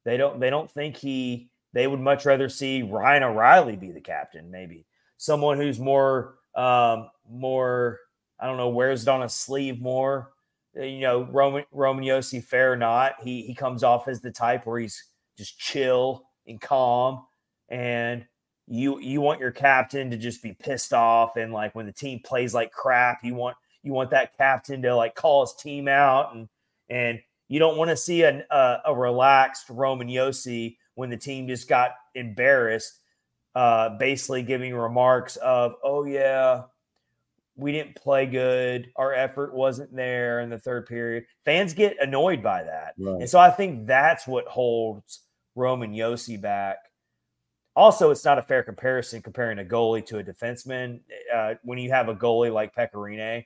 They don't they don't think he. They would much rather see Ryan O'Reilly be the captain, maybe someone who's more um, more. I don't know, wears it on a sleeve more. Uh, You know, Roman Roman Josi, fair or not, he he comes off as the type where he's just chill and calm. And you you want your captain to just be pissed off and like when the team plays like crap you want you want that captain to like call his team out. And and you don't want to see an, a, a relaxed Roman Josi when the team just got embarrassed uh basically giving remarks of oh yeah we didn't play good our effort wasn't there in the third period fans get annoyed by that and so I think that's what holds Roman Josi back. Also, it's not a fair comparison comparing a goalie to a defenseman. Uh, when you have a goalie like Pekka Rinne,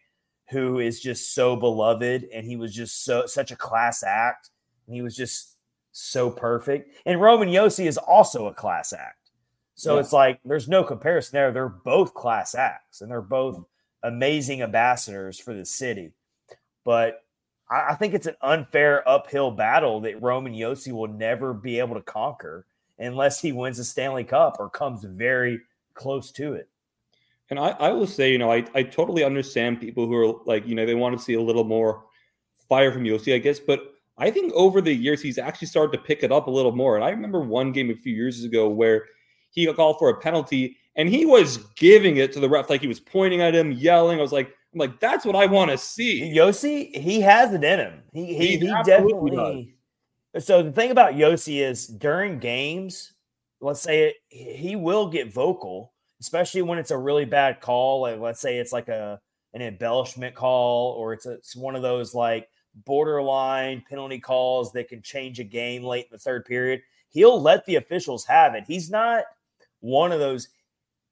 who is just so beloved and he was just so such a class act, and he was just so perfect. And Roman Josi is also a class act. So Yeah. it's like there's no comparison there. They're both class acts and they're both amazing ambassadors for the city. But I, I think it's an unfair uphill battle that Roman Josi will never be able to conquer unless he wins the Stanley Cup or comes very close to it. And I, I will say, you know, I, I totally understand people who are like, you know, they want to see a little more fire from Josi, I guess. But I think over the years, he's actually started to pick it up a little more. And I remember one game a few years ago where he got called for a penalty and he was giving it to the ref, like he was pointing at him, yelling. I was like, I'm like, that's what I want to see. Josi, he has it in him. He he, He he definitely. So the thing about Josi is during games, let's say it, he will get vocal, especially when it's a really bad call. Like let's say it's like a an embellishment call, or it's, a, it's one of those like borderline penalty calls that can change a game late in the third period. He'll let the officials have it. He's not one of those,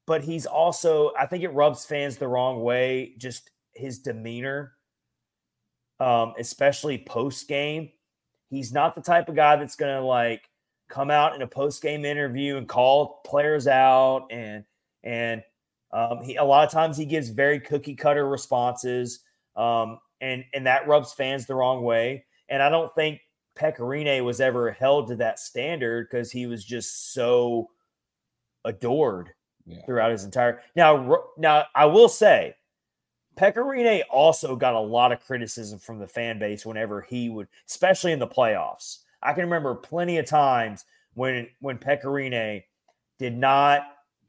but he's also. I think it rubs fans the wrong way. Just his demeanor, um, especially post game. He's not the type of guy that's going to like come out in a post game interview and call players out and and um, he a lot of times he gives very cookie cutter responses um, and and that rubs fans the wrong way. And I don't think Pekka Rinne was ever held to that standard because he was just so adored Yeah. throughout his entire. Now, now I will say, Pekka Rinne also got a lot of criticism from the fan base whenever he would, especially in the playoffs. I can remember plenty of times when when Pekka Rinne did not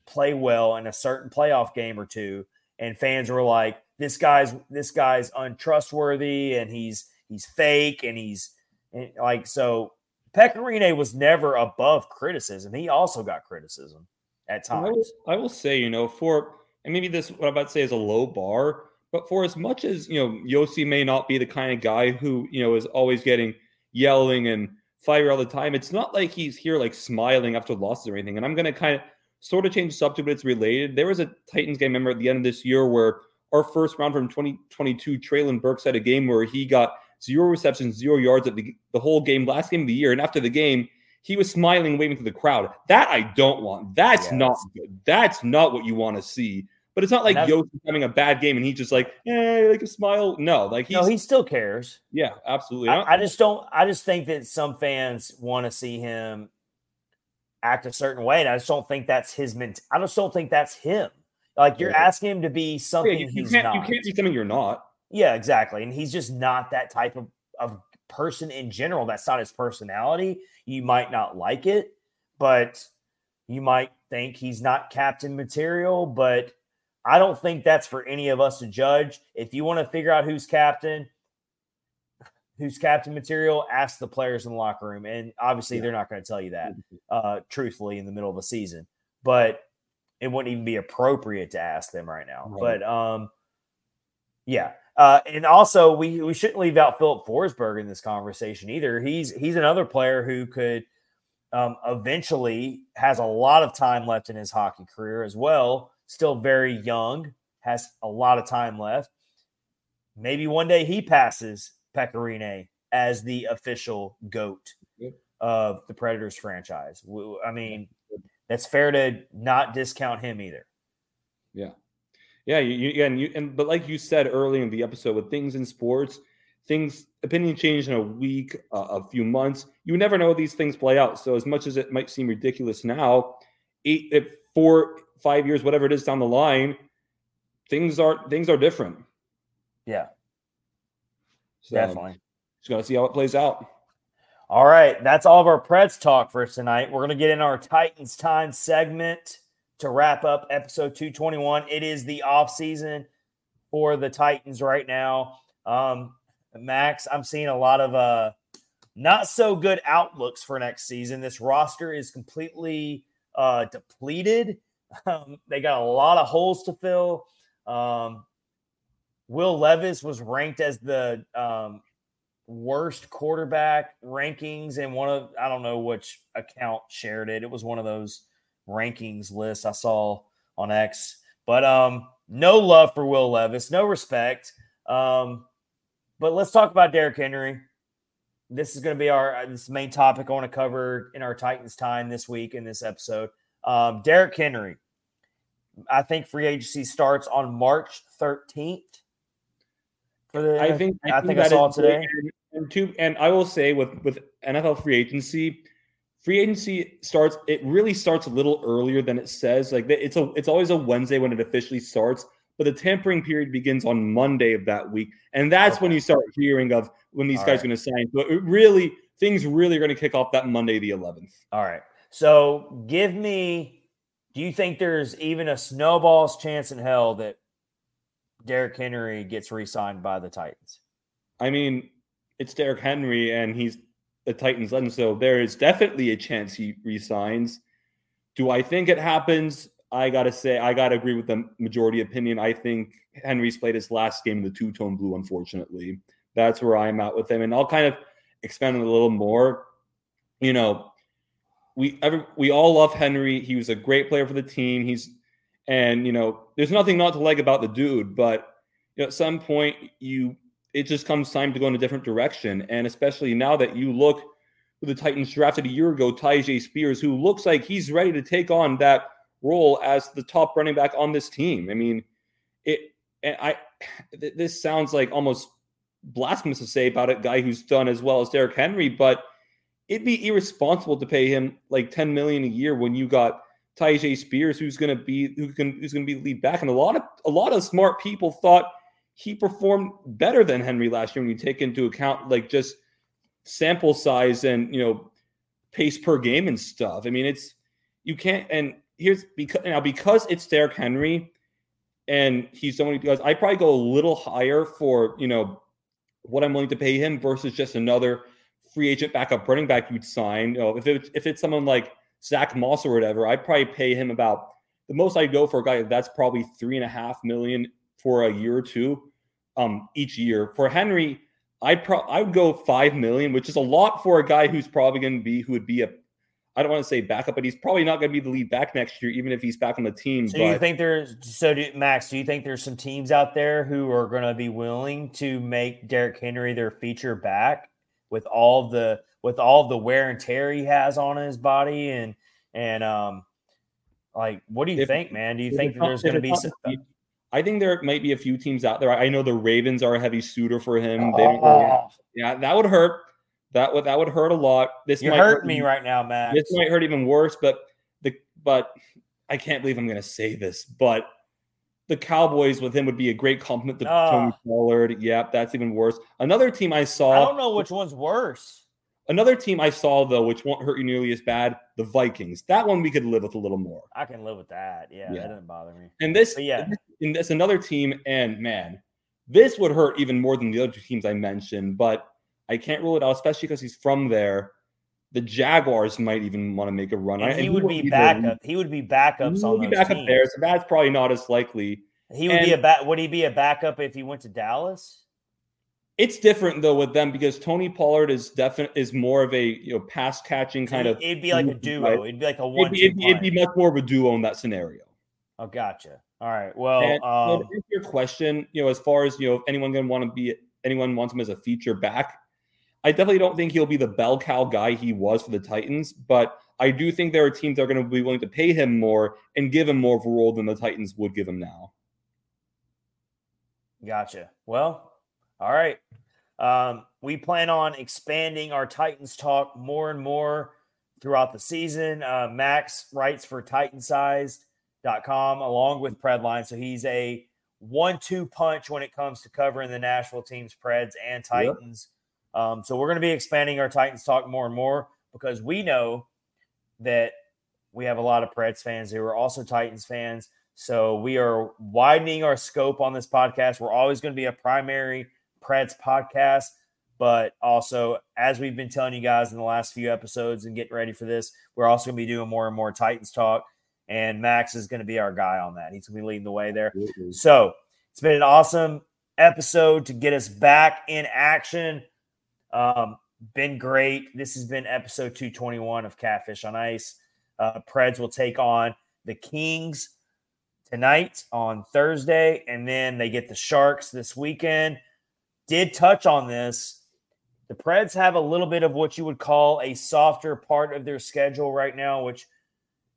play well in a certain playoff game or two, and fans were like, "This guy's this guy's untrustworthy, and he's he's fake, and he's and like so." Pekka Rinne was never above criticism. He also got criticism at And I will, times. I will say, you know, for and maybe this what I'm about to say is a low bar, but for as much as you know, Josi may not be the kind of guy who you know is always getting yelling and fire all the time. It's not like he's here like smiling after losses or anything. And I'm gonna kind of sort of change the subject, but it's related. There was a Titans game, remember at the end of this year, where our first round from 2022, Treylon Burks had a game where he got zero receptions, zero yards at the, the whole game, last game of the year. And after the game, he was smiling, waving to the crowd. That I don't want. That's yes. not good. That's not what you want to see. But it's not like Yost having a bad game and he's just like, eh, like a smile. No, like he's, no, he still cares. Yeah, absolutely. I, I just don't. I just think that some fans want to see him act a certain way, and I just don't think that's his ment. I just don't think that's him. Like you're yeah. asking him to be something yeah, you, you he's not. You can't be something you're not. Yeah, exactly. And he's just not that type of, of person in general. That's not his personality. You might not like it, but you might think he's not captain material. But I don't think that's for any of us to judge. If you want to figure out who's captain, who's captain material, ask the players in the locker room. And obviously, yeah. they're not going to tell you that, uh, truthfully, in the middle of a season. But it wouldn't even be appropriate to ask them right now. Right. But um, yeah. Uh, and also, we we shouldn't leave out Filip Forsberg in this conversation either. He's he's another player who could um, eventually has a lot of time left in his hockey career as well. Still very young, has a lot of time left. Maybe one day he passes Pekka Rinne as the official goat of the Predators franchise. I mean, that's fair to not discount him either. Yeah. Yeah, you, you and you and but like you said earlier in the episode, with things in sports, things opinion change in a week, uh, a few months. You never know these things play out. So as much as it might seem ridiculous now, eight, if four, five years, whatever it is down the line, things are things are different. Yeah, so, definitely. Just got to see how it plays out. All right, that's all of our Preds talk for tonight. We're going to get in our Titans time segment to wrap up episode 221. It is the off season for the Titans right now. Um, Max, I'm seeing a lot of uh, not so good outlooks for next season. This roster is completely uh, depleted. Um, they got a lot of holes to fill. Um, Will Levis was ranked as the um, worst quarterback rankings in one of I don't know which account shared it. It was one of those rankings list I saw on X. But um, no love for Will Levis, no respect. Um, but let's talk about Derrick Henry. This is going to be our uh, this main topic I want to cover in our Titans time this week in this episode. Um, Derrick Henry. I think free agency starts on March 13th. For The, I think I, I think, think I saw it today. And, two, and I will say with with NFL free agency, free agency starts. It really starts a little earlier than it says. Like it's a it's always a Wednesday when it officially starts, but the tampering period begins on Monday of that week, and that's okay. when you start hearing of when these All guys right. are going to sign. So it really things really are going to kick off that Monday, the 11th. All right. So give me. Do you think there's even a snowball's chance in hell that Derrick Henry gets re-signed by the Titans? I mean, it's Derrick Henry, and he's the Titans legend, so there is definitely a chance he resigns. Do I think it happens? I gotta say, I gotta agree with the majority opinion. I think Henry's played his last game in the two tone blue. Unfortunately, that's where I'm at with him, and I'll kind of expand a little more. You know, we ever we all love Henry. He was a great player for the team. He's and you know, there's nothing not to like about the dude, but you know, at some point you it just comes time to go in a different direction. And especially now that you look who the Titans drafted a year ago, Tyjae Spears, who looks like he's ready to take on that role as the top running back on this team. I mean, it and I this sounds like almost blasphemous to say about a guy who's done as well as Derrick Henry, but it'd be irresponsible to pay him like 10 million a year when you got Tyjae Spears, who's to be who can who's to be lead back, and a lot of a lot of smart people thought he performed better than Henry last year when you take into account like just sample size and you know pace per game and stuff. I mean, it's you can't. And here's because now because it's Derrick Henry, and he's so many guys. I probably go a little higher for you know what I'm willing to pay him versus just another free agent backup running back you'd sign. You know, if it, if it's someone like Zach Moss or whatever, I'd probably pay him about the most I'd go for a guy that's probably three and a half million for a year or two um, each year. For Henry, I'd pro I would go five million, which is a lot for a guy who's probably going to be who would be a I don't want to say backup, but he's probably not going to be the lead back next year, even if he's back on the team. So but, you think there's so do, Max? Do you think there's some teams out there who are going to be willing to make Derrick Henry their feature back with all the with all the wear and tear he has on his body and and um like what do you If- think, man? Do you think there's going to be some, I think there might be a few teams out there. I know the Ravens are a heavy suitor for him. They don't really- Oh, yeah, that would hurt. That would that would hurt a lot. This you're might hurting hurt me even- right now, Max. This might hurt even worse. But the but I can't believe I'm going to say this, but the Cowboys with him would be a great compliment to Ah. Tony Pollard. Yep, that's even worse. Another team I saw. I don't know which one's worse. Another team I saw though, which won't hurt you nearly as bad, the Vikings. That one we could live with a little more. I can live with that. Yeah, Yeah. that doesn't bother me. And this, But yeah. And this another team, and man, this would hurt even more than the other two teams I mentioned. But I can't rule it out, especially because he's from there. The Jaguars might even want to make a run. And he and would wouldn't be backup. He would be He backups on would be those back up teams. there, so that's probably not as likely. He would be a And- back. Would he be a backup if he went to Dallas? It's different though with them because Tony Pollard is definite is more of a you know pass catching kind of. It'd be like a Right. duo. It'd be like a It'd one. be, it'd, it'd be much more of a duo in that scenario. Oh, gotcha. All right. Well, And, um, to your question, you know, as far as you know, if anyone gonna want to be, anyone wants him as a feature back, I definitely don't think he'll be the bell cow guy he was for the Titans. But I do think there are teams that are going to be willing to pay him more and give him more of a role than the Titans would give him now. Gotcha. Well, all right. Um, we plan on expanding our Titans talk more and more throughout the season. Uh, Max writes for Titansized.com along with Predline. So he's a one two punch when it comes to covering the Nashville teams, Preds, and Titans. Um, so we're going to be expanding our Titans talk more and more because we know that we have a lot of Preds fans who are also Titans fans. So we are widening our scope on this podcast. We're always going to be a primary Preds podcast, but also, as we've been telling you guys in the last few episodes and getting ready for this, we're also going to be doing more and more Titans talk. And Max is going to be our guy on that. He's going to be leading the way there. So it's been an awesome episode to get us back in action. Um, been great. This has been episode 221 of Catfish on Ice. Uh, Preds will take on the Kings tonight on Thursday, and then they get the Sharks this weekend. Did touch on this. The Preds have a little bit of what you would call a softer part of their schedule right now, which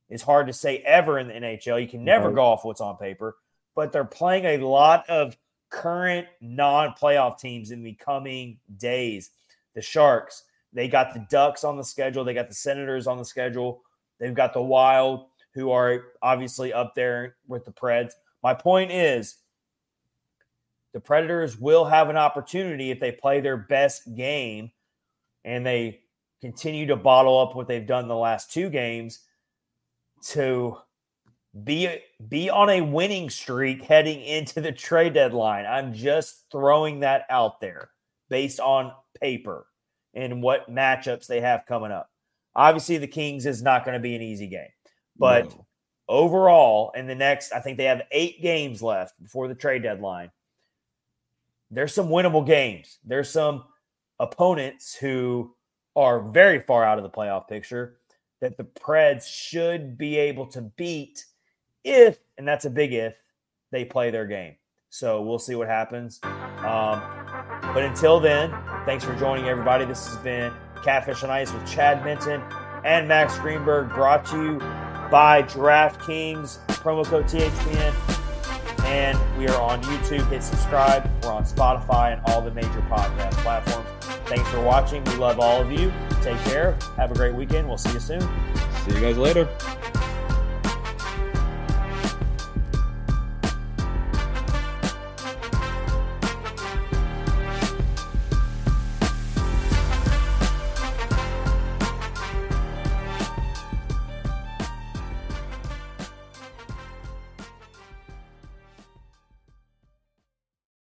is hard to say ever in the NHL. You can never Right. go off what's on paper, but they're playing a lot of current non playoff teams in the coming days. The Sharks, they got the Ducks on the schedule, they got the Senators on the schedule, they've got the Wild, who are obviously up there with the Preds. My point is, the Predators will have an opportunity if they play their best game and they continue to bottle up what they've done the last two games to be be on a winning streak heading into the trade deadline. I'm just throwing that out there based on paper and what matchups they have coming up. Obviously, the Kings is not going to be an easy game, but No. overall, in the next, I think they have eight games left before the trade deadline. There's some winnable games. There's some opponents who are very far out of the playoff picture that the Preds should be able to beat if, and that's a big if, they play their game. So we'll see what happens. Um, but until then, thanks for joining everybody. This has been Catfish on Ice with Chad Minton and Max Greenberg, brought to you by DraftKings, promo code THPN. And we are on YouTube. Hit subscribe. We're on Spotify and all the major podcast platforms. Thanks for watching. We love all of you. Take care. Have a great weekend. We'll see you soon. See you guys later.